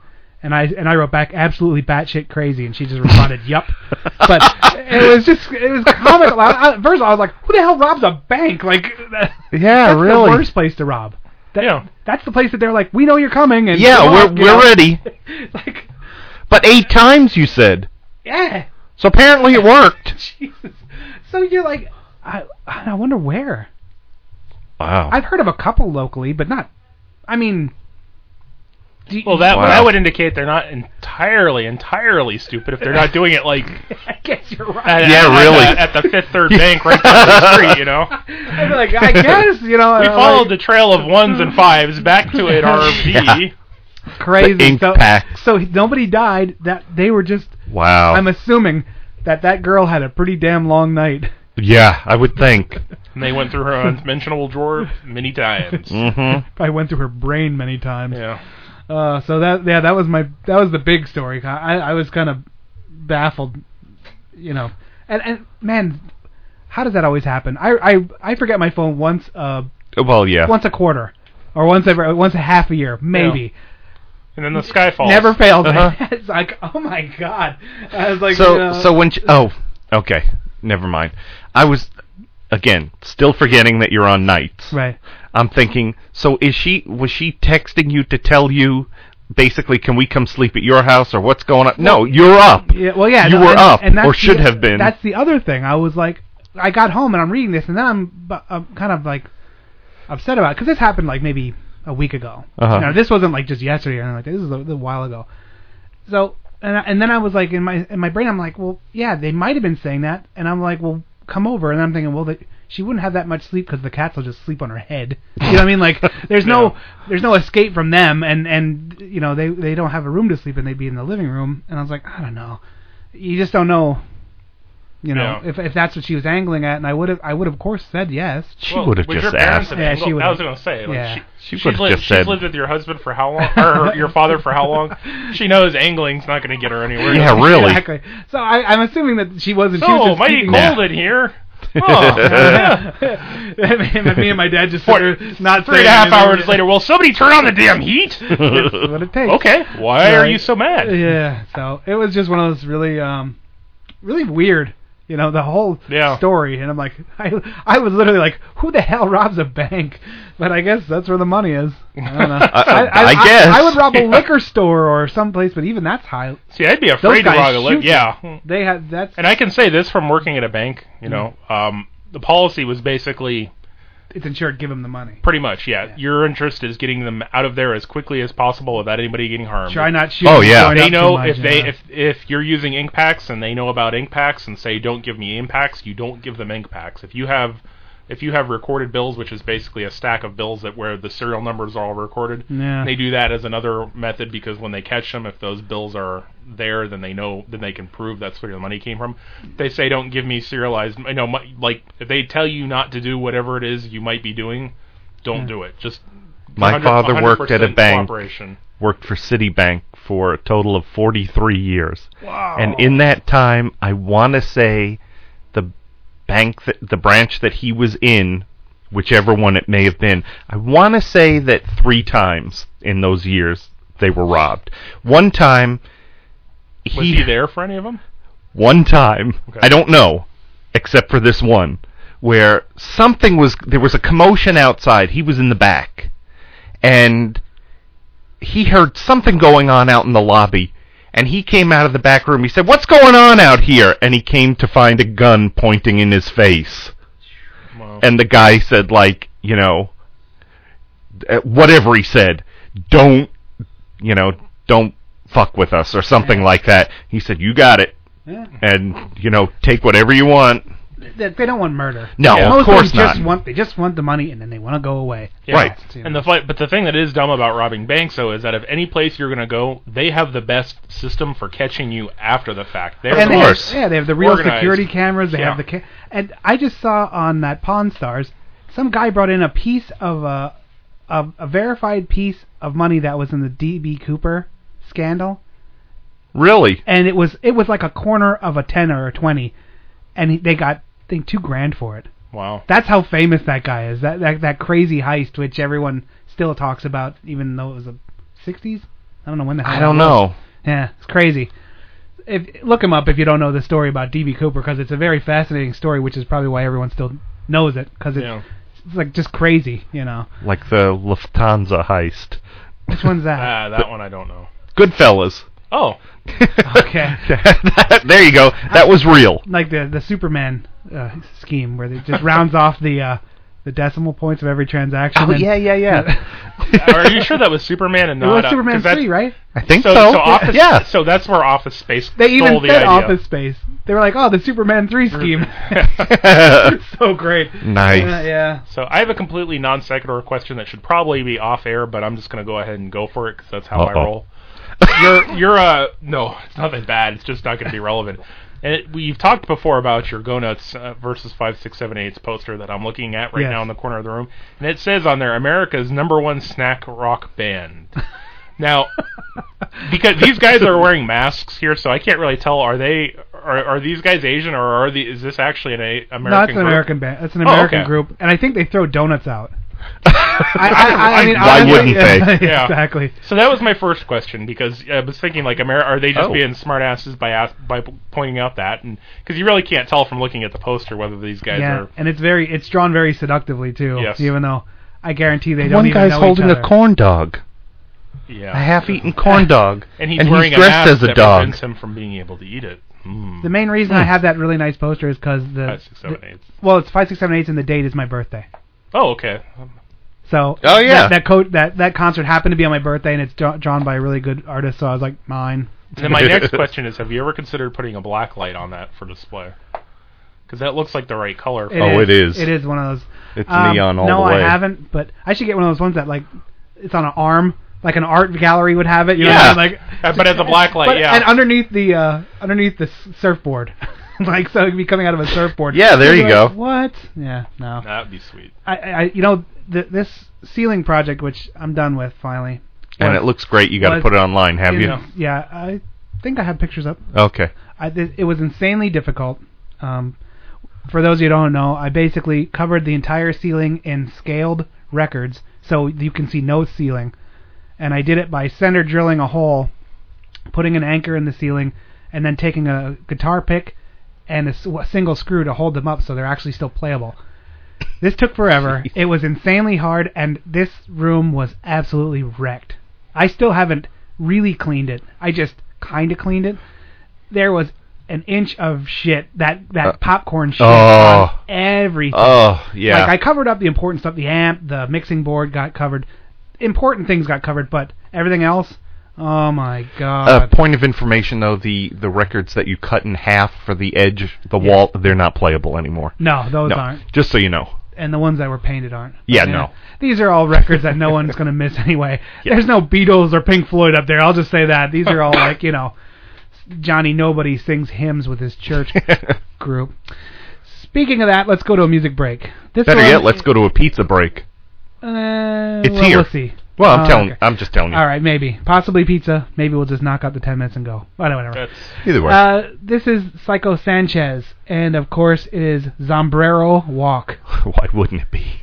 And I and I wrote back absolutely batshit crazy, and she just responded, "Yup." But it was just it was comical. I, I, first of all, I was like, "Who the hell robs a bank?" Like, that, Yeah, that's really. the worst place to rob. That, Yeah. That's the place that they're like, "We know you're coming," and Yeah, we're on, we're know? ready. like, But eight times you said. yeah. So apparently it worked. Jesus. So you're like, I I wonder where. Wow. I've heard of a couple locally, but not. I mean. Do you- Well, that Wow. that would indicate they're not entirely, entirely stupid if they're not doing it like I guess you're right. at, Yeah, at- really. at, the Fifth Third Bank right down the street. You know, I'd be like, I guess you know. we uh, followed like, the trail of ones and fives back to an RV. Yeah. crazy. the ink so, packs. so nobody died. That they were just. wow. I'm assuming that that girl had a pretty damn long night. yeah, I would think. And they went through her unmentionable drawer many times. Mm-hmm. I went through her brain many times. Yeah. Uh, so that yeah, that was my that was the big story. I I was kind of baffled, you know. And and man, how does that always happen? I I I forget my phone once uh Well, yeah. once a quarter or once every once a half a year maybe. And then the sky falls. Never failed. Uh-huh. it's like oh my god. I was like so you know, so when sh oh okay never mind i was again still forgetting that you're on nights right. I'm thinking so is she was she texting you to tell you basically, can we come sleep at your house or what's going on? No, you're up. Yeah, well, yeah, you no, were and, up and or should the, have been. That's the other thing. I was like, I got home and I'm reading this, and then I'm, I'm kind of like upset about it because this happened like maybe a week ago. Uh-huh. Know, this wasn't like just yesterday anything like. This is a, a while ago. So, and I, and then I was like in my in my brain, I'm like, well, yeah, they might have been saying that, and I'm like, well, come over, and I'm thinking, well, they, she wouldn't have that much sleep because the cats will just sleep on her head. You know what I mean? Like, there's no there's no escape from them, and and you know they they don't have a room to sleep in. They'd be in the living room, and I was like, I don't know. You just don't know. You know, Yeah. if if that's what she was angling at, and I would have I would have of course said yes. Well, would your parents have Yeah, angled- she would. I was going to say. Like, yeah. She, would have she's li- she's lived with your husband for how long? or your father for how long? She knows angling's not going to get her anywhere. Yeah, really. Exactly. So I, I'm assuming that she wasn't. she was just mighty keeping- cold in here. Oh, yeah. me and my dad just not three and a half and a saying half anything. hours later, will somebody turn on the damn heat? That's what it takes. Okay, why are you so mad? Yeah. So it was just one of those really, um, really weird. You know the whole Yeah. story, and I'm like, I, I was literally like, who the hell robs a bank? But I guess that's where the money is. I don't know. I- I guess. I, would rob a liquor store or someplace, but even that's high. See, I'd be afraid to rob a liquor. Yeah, They had that's and I can say this from working at a bank. You know, um, the policy was basically it's insured. Give them the money. pretty much, yeah, Your interest is getting them out of there as quickly as possible without anybody getting harmed. Try not shooting. Oh, yeah. going They know much, if they yeah. if if you're using ink packs and they know about ink packs and say don't give me ink packs, you don't give them ink packs. If you have if you have recorded bills, which is basically a stack of bills that where the serial numbers are all recorded, Yeah. they do that as another method because when they catch them, if those bills are there, then they know then they can prove that's where the money came from. They say don't give me serialized. You know, my- like if they tell you not to do whatever it is you might be doing, don't Yeah. do it. Just My father worked at a bank. cooperation. Worked for Citibank for a total of 43 years. Wow. And in that time, I want to say the bank that the branch that he was in, whichever one it may have been, I want to say that 3 times in those years they were robbed. One time Was he there for any of them? one time Okay. i don't know except for this one where something was there was a commotion outside he was in the back and he heard something going on out in the lobby and he came out of the back room. He said what's going on out here? And he came to find a gun pointing in his face. Wow. and the guy said like you know uh, whatever he said don't you know don't fuck with us or something like that. He said you got it. Yeah. and you know take whatever you want They, they don't want murder. No, Yeah, of most course them just not. want they just want the money and then they want to go away. Yeah. Right. You know. And the fight, but the thing that is dumb about robbing banks, though, is that if any place you're going to go, they have the best system for catching you after the fact. They're and the they have- course. yeah, they have the real Organized. security cameras. They Yeah. have the ca- and I just saw on that Pawn Stars, some guy brought in a piece of a, a a verified piece of money that was in the DB Cooper scandal, really and it was it was like a corner of a ten or a twenty, and he, they got I think two grand for it. Wow. That's how famous that guy is. That that that crazy heist, which everyone still talks about, even though it was the '60s. I don't know when the hell. i don't was. know Yeah, it's crazy. If look him up if you don't know the story about DB Cooper because it's a very fascinating story, which is probably why everyone still knows it because it's, Yeah. it's like just crazy, you know. like the lufthansa heist Which one's that? Ah, that one I don't know. goodfellas Oh, Okay. there you go that was real like the the Superman uh, scheme where it just rounds off the uh, the decimal points of every transaction. Oh, and- yeah, yeah, yeah. are you sure that was Superman and it not was uh, Superman 'cause three, right? i think So, so, so Office, yeah So that's where Office Space They even stole the said idea. Office Space. They were like, "Oh, the Superman three scheme." it's so great. Nice. Uh, yeah. So I have a completely non sequitur question that should probably be off air, but I'm just going to go ahead and go for it because that's how I Uh-oh. roll. You're you're uh no, it's nothing bad. It's just not going to be relevant. And it, we've talked before about your Go Nuts uh, versus five six seven eight poster that I'm looking at right Yes. now in the corner of the room, and it says on there America's number one snack rock band. Now, because these guys are wearing masks here, so I can't really tell. Are they are, are these guys Asian or are the is this actually an a, American? no, it's an group? American band. It's an Oh, American okay. group, and I think they throw donuts out. I, I, I mean, Why honestly, wouldn't yeah, they? Yeah. exactly. So that was my first question because I was thinking like, Amer- are they just Oh. being smartasses by ask- by pointing out that, and because you really can't tell from looking at the poster whether these guys Yeah, are. and it's very it's drawn very seductively too. Yes. Even though I guarantee they don't one even guy's know holding each a corn dog Yeah. A half-eaten corn dog. And he's and wearing he's a dressed mask as a that dog. prevents him from being able to eat it. Mm. The main reason I have that really nice poster is because the, Five, six, seven, the- well, it's five, six, seven, eight, and the date is my birthday. Oh, okay. So Oh, yeah. that that, co- that that concert happened to be on my birthday, and it's draw- drawn by a really good artist. So I was like, mine. And then my next question is: Have you ever considered putting a black light on that for display? Because that looks like the right color. It Oh, it is. It is one of those. It's Um, neon all no, the way. No, I haven't, but I should get one of those ones that like it's on an arm, like an art gallery would have it. You Yeah. know, I mean? Uh, like but as a black light, but- yeah. and underneath the uh underneath the surfboard, like so it'd be coming out of a surfboard. Yeah, there You'd you be like, go. What? Yeah, no. That'd be sweet. I, I, you know, th- this ceiling project, which I'm done with finally. And was- it looks great. You got to put it online, have in- you? Yeah, I think I have pictures up. Okay. I, th- it was insanely difficult. Um, for those of you who don't know, I basically covered the entire ceiling in scaled records, so you can see no ceiling. And I did it by center drilling a hole, putting an anchor in the ceiling, and then taking a guitar pick and a single screw to hold them up so they're actually still playable. This took forever. it was insanely hard, and this room was absolutely wrecked. I still haven't really cleaned it. I just kind of cleaned it. There was an inch of shit that that Uh, popcorn shit oh. on everything. Oh, yeah. Like I covered up the important stuff. The amp, the mixing board got covered. Important things got covered, but everything else. Oh my god. Uh, point of information though, the the records that you cut in half for the edge, the wall, they're not playable anymore. no, those no, aren't. just so you know. And the ones that were painted aren't. Yeah, But, no. These are all records that no one's going to miss anyway. There's no Beatles or Pink Floyd up there. I'll just say that. These are all like, you know, Johnny Nobody sings hymns with his church group. Speaking of that, let's go to a music break. This Better one- yet, let's go to a pizza break. Uh, It's well, here. We'll see. Well, I'm Oh, telling. okay. I'm just telling you. All right, maybe, possibly pizza. Maybe we'll just knock out the ten minutes and go. Whatever. whatever. Either way. Uh, this is Psycho Sanchez, and of course, it is Zombrero Walk. Why wouldn't it be?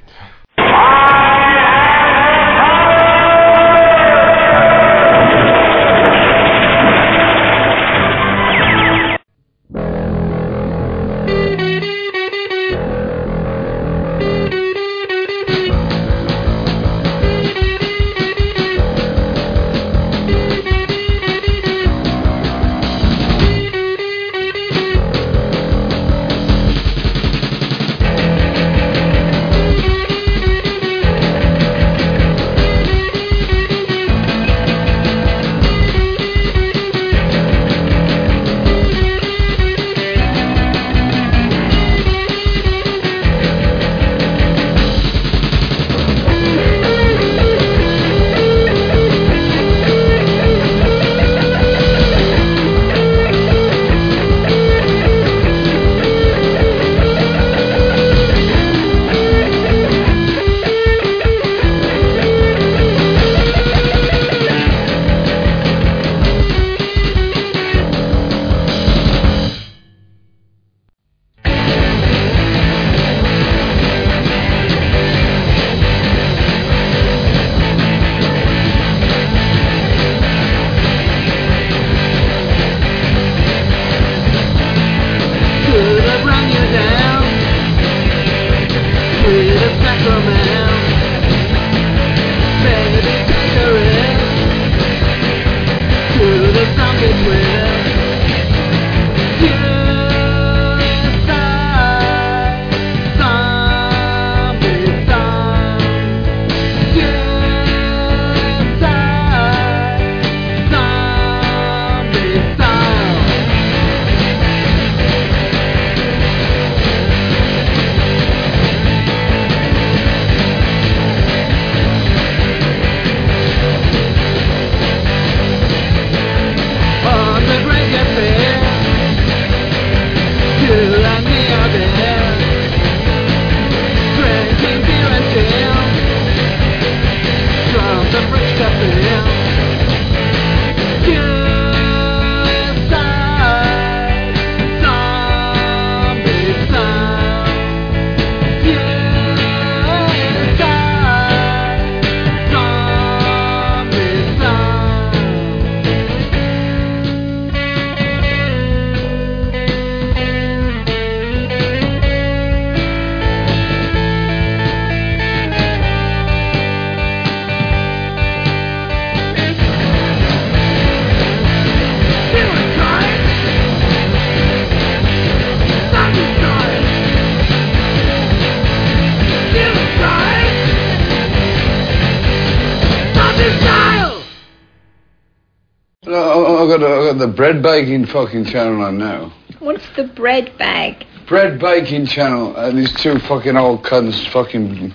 Got the, I got the bread baking fucking channel on now. What's the bread bag? Bread baking channel, and these two fucking old cunts fucking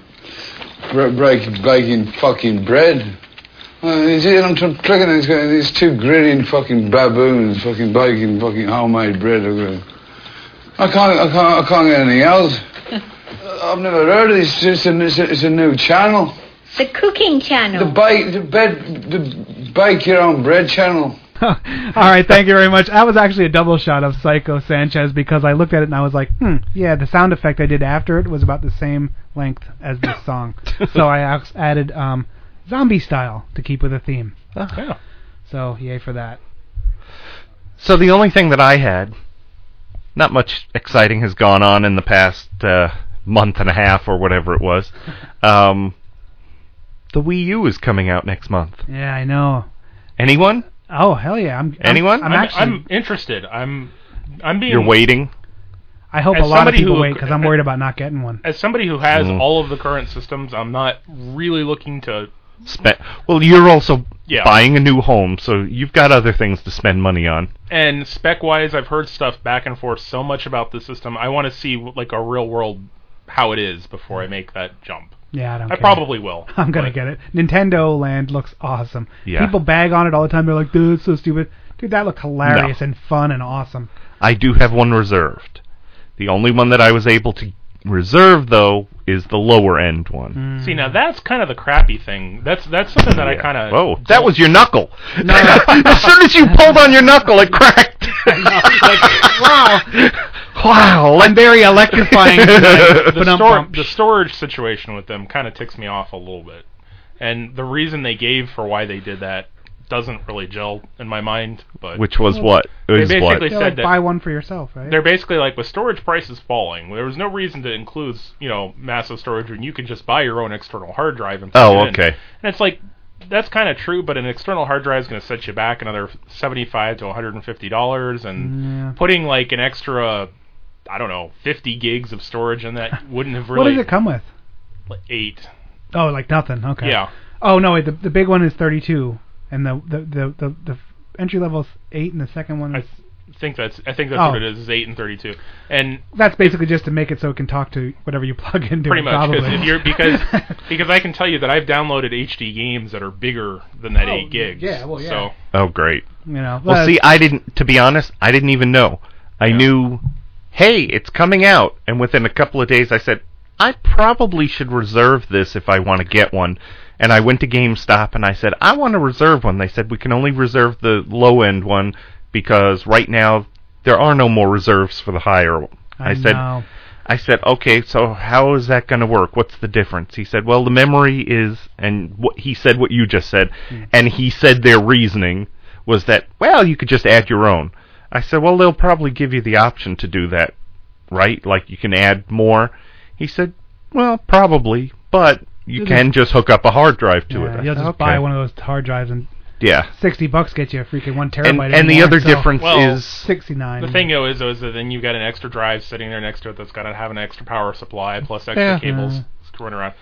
bread break, baking fucking bread. Uh, you see, I'm tr- clicking these, these two grinning fucking baboons fucking baking fucking homemade bread. I can't, I can't, I can't get anything else. I've never heard of this. It's a, it's a, it's a new channel. The cooking channel. The bake, the bed, the bake your own bread channel. All right, thank you very much. That was actually a double shot of Psycho Sanchez because I looked at it and I was like, hmm, yeah, the sound effect I did after it was about the same length as this song. so I ax- added um, zombie style to keep with the theme. Oh. Yeah. So yay for that. So the only thing that I had, not much exciting has gone on in the past uh, month and a half or whatever it was. Um, the Wii U is coming out next month. Yeah, I know. Anyone? Oh hell yeah! I'm I'm- Anyone? I'm, I'm, actually. I'm interested. I'm I'm being You're waiting. I hope as a lot of somebody people who- wait because I'm worried about not getting one. as somebody who has Mm. all of the current systems, I'm not really looking to Spe- well, you're also Yeah. buying a new home, so you've got other things to spend money on. and spec wise I've heard stuff back and forth so much about the system. I want to see like a real world how it is before I make that jump. Yeah, I don't. I care. probably will. I'm gonna but- get it. Nintendo Land looks awesome. Yeah. People bag on it all the time. They're like, "Dude, it's so stupid." Dude, that looked hilarious No. and fun and awesome. I do have one reserved. The only one that I was able to reserve, though, is the lower end one. Mm. See now that's kind of the crappy thing. That's that's something that I kind of Whoa, that was your knuckle. as soon as you pulled on your knuckle, it cracked. wow. wow. I'm very electrifying. tonight. the, stor- the storage situation with them kind of ticks me off a little bit. And the reason they gave for why they did that doesn't really gel in my mind. But Which was what? It They was basically They're said like, that buy one for yourself, right? they're basically like with storage prices falling, there was no reason to include you know massive storage when you can just buy your own external hard drive and. plug Oh, it in. okay. And it's like that's kind of true, but an external hard drive is going to set you back another seventy-five to one hundred and fifty dollars, and putting like an extra, I don't know, fifty gigs of storage in that wouldn't have really. What really does it come with? like eight. Oh, like nothing. Okay. Yeah. Oh no, wait. The the big one is 32, and the the the the, the entry level is eight, and the second one I think that's I think that's Oh. what it is. Is eight and thirty-two, and That's basically just to make it so it can talk to whatever you plug into. pretty it, much probably. because if you're because because I can tell you that I've downloaded HD games that are bigger than that Oh, eight gigs. yeah, well, yeah. So Oh, great. you know. Well, see, I didn't. To be honest, I didn't even know. I knew, hey, it's coming out, and within a couple of days, I said, I probably should reserve this if I want to get one. And I went to GameStop and I said, I want to reserve one. They said we can only reserve the low end one because right now there are no more reserves for the higher. one. I said, know. I said, okay, so how is that going to work? What's the difference? He said, well, the memory is, and what he said what you just said, hmm. and he said their reasoning was that, well, you could just add your own. I said, well, they'll probably give you the option to do that, right? Like you can add more. He said, well, probably, but you You'll can just hook up a hard drive to yeah, it. I you'll said, just okay. buy one of those hard drives and Yeah. sixty bucks gets you a freaking one terabyte. and the anymore, other so- difference Well, is, sixty nine. the thing though is, though, is that then you've got an extra drive sitting there next to it that's got to have an extra power supply plus extra Yeah. cables Yeah. screwing around.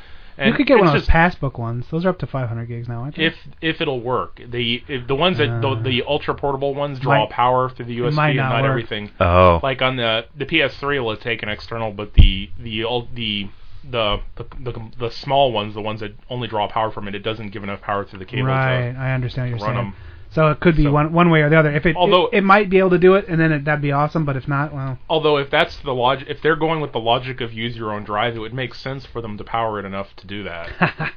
You could get one of those just- Passport ones. Those are up to 500 gigs now. Aren't if if it'll work. The if the ones that Uh, the, the ultra portable ones draw might- power through the USB might and not not work. everything. oh, Like on the the PS3 will take an external, but the the the the, the the the small ones, the ones that only draw power from it, it doesn't give enough power through the cable right, to I understand what you're run saying. them. So it could be So- one one way or the other. If it Although- it, it might be able to do it, and then it, that'd be awesome. But if not, well, Although if that's the logic, if they're going with the logic of use your own drive, it would make sense for them to power it enough to do that.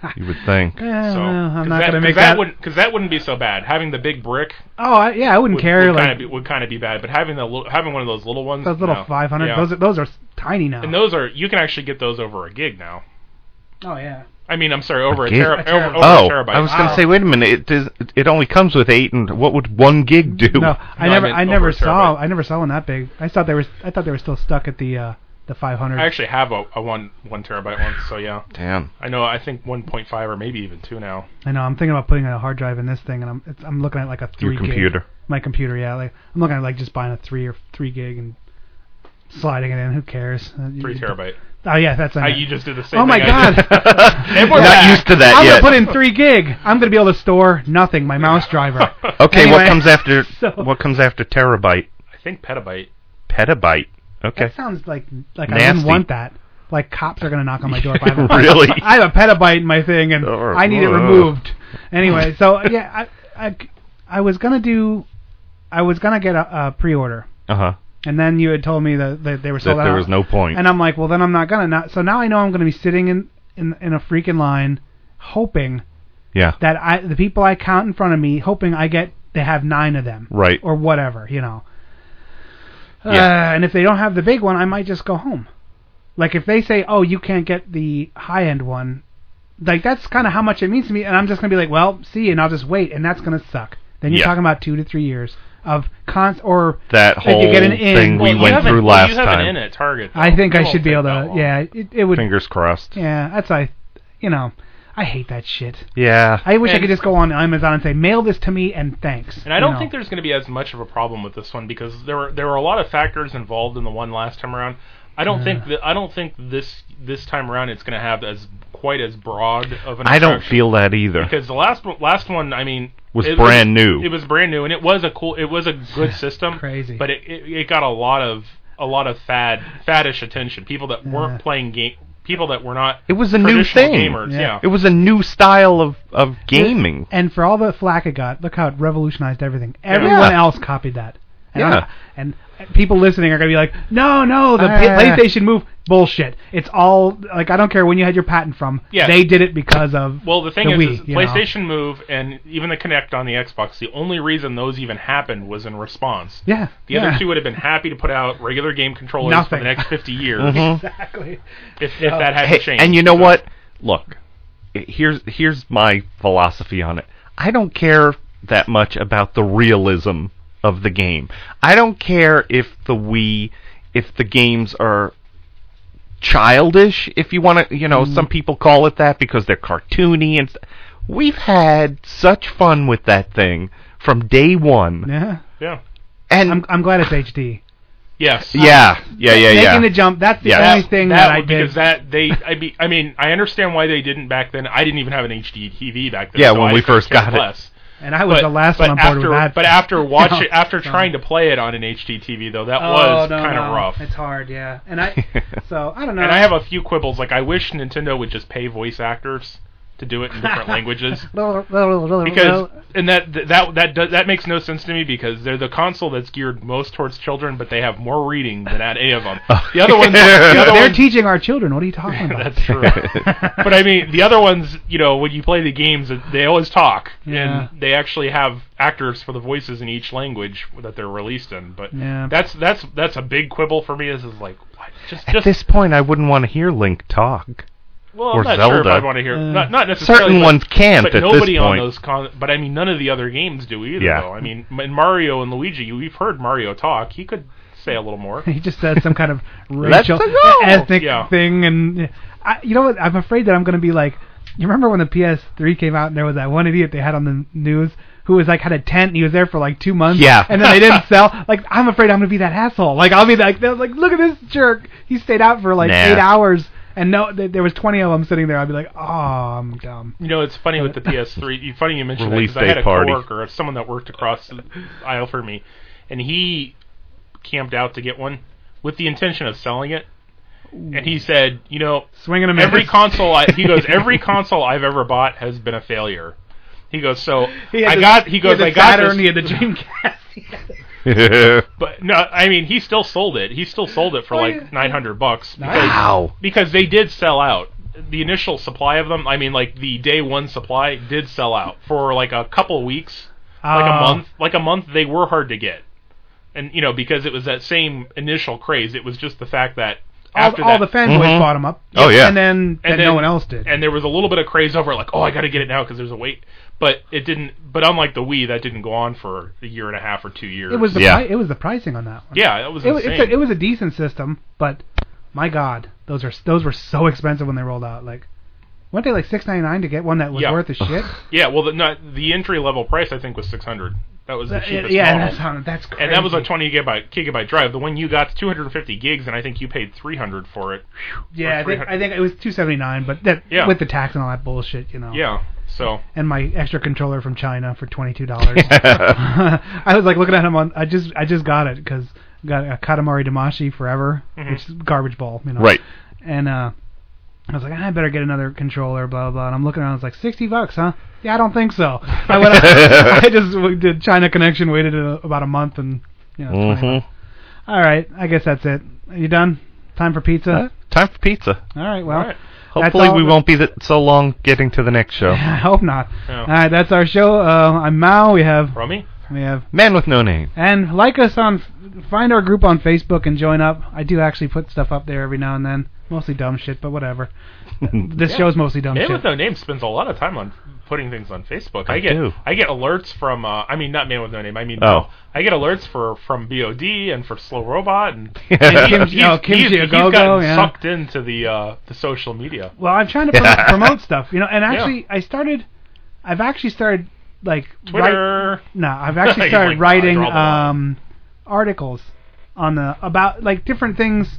you would think. yeah, so well, I'm 'cause not that, gonna 'cause make that, that. because that wouldn't be so bad. Having the big brick oh, I, yeah, I wouldn't would, care. would like kind of be, would kind of be bad, but having the having one of those little ones, those little no. 500. Yeah. Those are, those are tiny now. and those are you can actually get those over a gig now. oh yeah. I mean, I'm sorry, over a, gig? tera- A over, over oh, a terabyte. I was going Wow. to say, wait a minute. It does. It only comes with eight, and what would one gig do? No, I No, never, meant I, never saw. I never saw one that big. I thought they were, I thought they were still stuck at the uh, the 500. I actually have a, a one one terabyte one, so yeah. Damn. I know. I think 1.5 or maybe even two now. I know. I'm thinking about putting a hard drive in this thing, and I'm, it's, I'm looking at like a three. Your gig. computer. My computer, yeah. Like I'm looking at like just buying a three or three gig and sliding it in. Who cares? Uh, you- Three terabyte. Oh yeah, that's. Uh, on it. you just did the same Oh my thing I god! did. We're Not used to that I'm yet. gonna put in three gig. I'm gonna be able to store nothing. My mouse driver. Okay, what comes after so- what comes after terabyte? I think petabyte. Petabyte. Okay. That sounds like like I wouldn't want that. Like cops are gonna knock on my door. If I have a, Really? I have a petabyte in my thing and Oh, I need it removed. Anyway, so yeah, I, I I was gonna do, I was gonna get a, a pre-order, Uh huh. And then you had told me that, that they were That sold out. there was no point. And I'm like, well, then I'm not gonna. Not, so now I know I'm gonna be sitting in in in a freaking line, hoping Yeah. that I the people I count in front of me, hoping I get they have nine of them, Right. or whatever, you know. Yeah. Uh, and if they don't have the big one, I might just go home. Like if they say, "Oh, you can't get the high end one," like that's kind of how much it means to me, and I'm just gonna be like, "Well, see," and I'll just wait, and that's gonna suck. Then you're Yeah. talking about two to three years of cons or That if you whole get an in, thing we Well, went have an- through well, last you have time. an in at Target. I think It I should be able to. Yeah, it, it would. Fingers crossed. Yeah, that's I. You know, I hate that shit. Yeah. I wish I could just go on Amazon and say, "Mail this to me and thanks." And I don't know. think there's going to be as much of a problem with this one because there were there were a lot of factors involved in the one last time around. I don't think that I don't think this this time around it's going to have as quite as broad of an. I don't feel that either. because the last last one, I mean, Was it brand new. It was brand new, and it was a cool, it was a good system. Crazy. but it, it it got a lot of a lot of fad faddish attention. People that weren't playing game, people that were not. It was a new thing. Gamers, Yeah. yeah. It was a new style of of gaming. And for all the flack it got, look how it revolutionized everything. Everyone Yeah. else copied that. And Yeah. I'm- and people listening are gonna be like, "No, no, the. P- PlayStation Move bullshit. It's all like I don't care when you had your patent from. Yeah. They did it because of Well, the thing the is, Wii, is you know. PlayStation Move and even the Kinect on the Xbox, the only reason those even happened was in response. Yeah. The yeah. other two would have been happy to put out regular game controllers Nothing. for the next 50 years Mhm. exactly. if, if that hadn't Hey, changed. and you know what? Look, here's here's my philosophy on it. I don't care that much about the realism of the game. I don't care if the Wii, if the games are childish. If you want to, you know, mm-hmm. some people call it that because they're cartoony and. st- We've had such fun with that thing from day one, Yeah. Yeah. and I'm I'm glad it's HD. Yes. yeah, yeah, yeah, yeah. Making yeah. the jump. That's the Yeah. only thing that that, I would- did. because that they I be I mean I understand why they didn't back then. I didn't even have an HD TV back then. Yeah, so when I we first care got it. And I was but, the last one on board after, with that. But after watching, No. after So- trying to play it on an HD TV, though, that oh, was no, kind of no. rough. It's hard, yeah. And I so I don't know. And I have a few quibbles. Like I wish Nintendo would just pay voice actors to do it in different languages. Because and that that that does, that makes no sense to me because they're the console that's geared most towards children, but they have more reading than at any of them. Oh. The other ones, the other they're ones, teaching our children. What are you talking about? that's true. but I mean, the other ones, you know, when you play the games, uh, they always talk, Yeah. and they actually have actors for the voices in each language that they're released in. But Yeah. that's that's that's a big quibble for me. Is is like what? just At just this point, I wouldn't want to hear Link talk. Well, or I'm not sure if Zelda. I want to hear Uh, not not necessarily. Certain but- ones can't but at this nobody on those con. But I mean, none of the other games do either. Yeah. Though. I mean, in Mario and Luigi, we've heard Mario talk. He could say a little more. he just said some kind of racial ethnic Yeah. thing, and I, you know what? I'm afraid that I'm going to be like. You remember when the PS3 came out and there was that one idiot they had on the news who was like had a tent and he was there for like two months. Yeah. And then they didn't sell. Like I'm afraid I'm going to be that asshole. Like I'll be like, they're like, look at this jerk. He stayed out for like Nah. eight hours and no, th- there was 20 of them sitting there. I'd be like, oh, I'm dumb. You know, it's funny with the PS3. You funny you mentioned that Release because I had a party. coworker, someone that worked across the aisle for me, and he camped out to get one with the intention of selling it. And he said, you know, Swinging a every console I, he goes, every console I've ever bought has been a failure. He goes, so He had I the- got. He goes, had the I got Saturn, this. He had the Dreamcast. But no, I mean, he still sold it. He still sold it for Oh, like yeah. nine hundred bucks. Because, Wow. Because they did sell out. The initial supply of them, I mean, like the day one supply did sell out for like a couple weeks, like a Oh. month. Like a month, they were hard to get, and you know because it was that same initial craze. It was just the fact that all, after all the fanboys Mhm. bought them up. Oh, yeah. And then, and and then- no one else did. and there was a little bit of craze over it, like, oh, I got to get it now because there's a wait. But it didn't. But unlike the Wii, that didn't go on for a year and a half or two years. it was the Yeah. pri- it was the pricing on that one. yeah, it was it, insane. it's a, it was a decent system, but my God, those are those were so expensive when they rolled out. Like, weren't they like six ninety nine to get one that was Yeah. worth a shit? Yeah, well, the, not, the entry level price I think was six hundred That was the Uh, cheapest yeah, model. that's on- that's And that was a 20 gigabyte gigabyte drive. The one you got 250 gigs, and I think you paid 300 for it. Yeah, I think I think it was two seventy nine, but that Yeah. with the tax and all that bullshit, you know. Yeah. So And my extra controller from China for twenty two dollars. I was like looking at him on. I just I just got it because got a Katamari Damacy Forever, Mhm. which is garbage ball, you know. Right. And uh, I was like, I better get another controller, blah blah. blah. And I'm looking around. I was like, sixty bucks, huh? Yeah, I don't think so. I went. I just w- did China Connection, waited a, about a month, and you know. 20 Mhm. All right, I guess that's it. Are you done? Time for pizza. Uh, time for pizza. All right. Well, that's Hopefully, we won't be th- so long getting to the next show. I hope not. Yeah. All right, that's our show. Uh, I'm Mao. We have Rummy? we have Man with no name. and like us on find our group on Facebook and join up. I do actually put stuff up there every now and then, mostly dumb shit, but whatever. This Yeah. show's mostly dumb shit. Man shit. with No Name spends a lot of time on putting things on Facebook. I, I get do. I get alerts from uh, I mean not Man with No Name. I mean Oh. I get alerts for from BOD and for Slow Robot and, Yeah. and he's, oh, Kimchi he's, he's gotten yeah. sucked into the uh, the social media. Well, I'm trying to promote, promote stuff, you know. And Yeah. actually, I started. I've actually started like Twitter. Write, no, I've actually started like, "Oh, writing draw the line." um, articles on the about like different things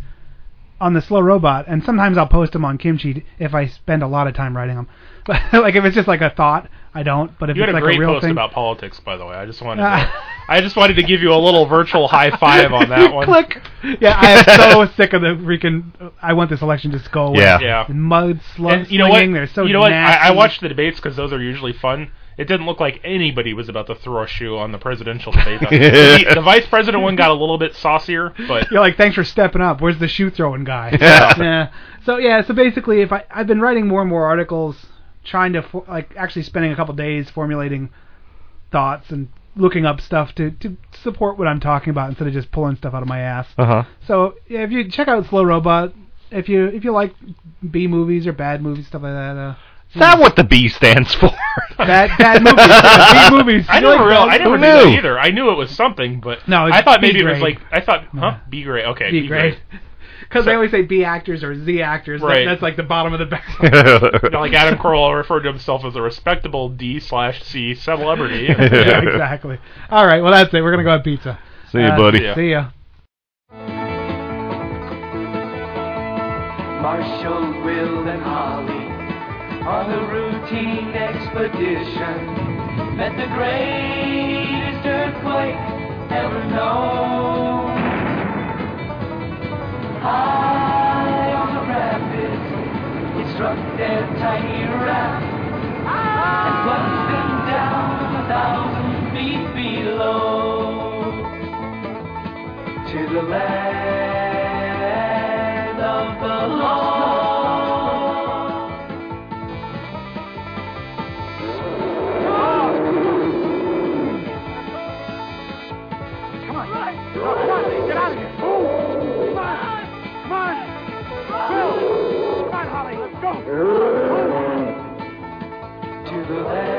on the slow robot, and sometimes I'll post them on Kimchi if I spend a lot of time writing them. Like if it's just like a thought, I don't. But if You had it's a like great a real post thing, about politics, by the way. I just wanted to, I just wanted to give you a little virtual high five on that one. Click. Yeah, I am so sick of the freaking. I want this election to just go away. Yeah. Yeah. Mud slug And you know what? They're so you know what? I, I watched the debates because those are usually fun. It didn't look like anybody was about to throw a shoe on the presidential debate. the, the vice president one got a little bit saucier, but You're like, thanks for stepping up. Where's the shoe throwing guy? Yeah. yeah. So yeah. So basically, if I I've been writing more and more articles, trying to for, like actually spending a couple days formulating thoughts and looking up stuff to to support what I'm talking about instead of just pulling stuff out of my ass. Uh huh. So yeah, if you check out Slow Robot, if you if you like B movies or bad movies stuff like that. Uh, Is that what the B stands for? Bad bad movies. B movies. I You never like real, I never Who knew that either. I knew it was something, but No, I thought B maybe it was like I thought, huh? B grade. Okay, B grade. Because they always say B actors or Z actors. That- that's like the bottom of the barrel. You know, like Adam Carolla referred to himself as a respectable D slash C celebrity. yeah, exactly. All right, well that's it. We're gonna go have pizza. See ya, Uh, buddy. See ya. See ya. Marshall, Will, and Holly on the routine expedition met the greatest earthquake ever known. High on the rapids, it struck their tiny raft and plunged them down a thousand feet below to the land. to the land.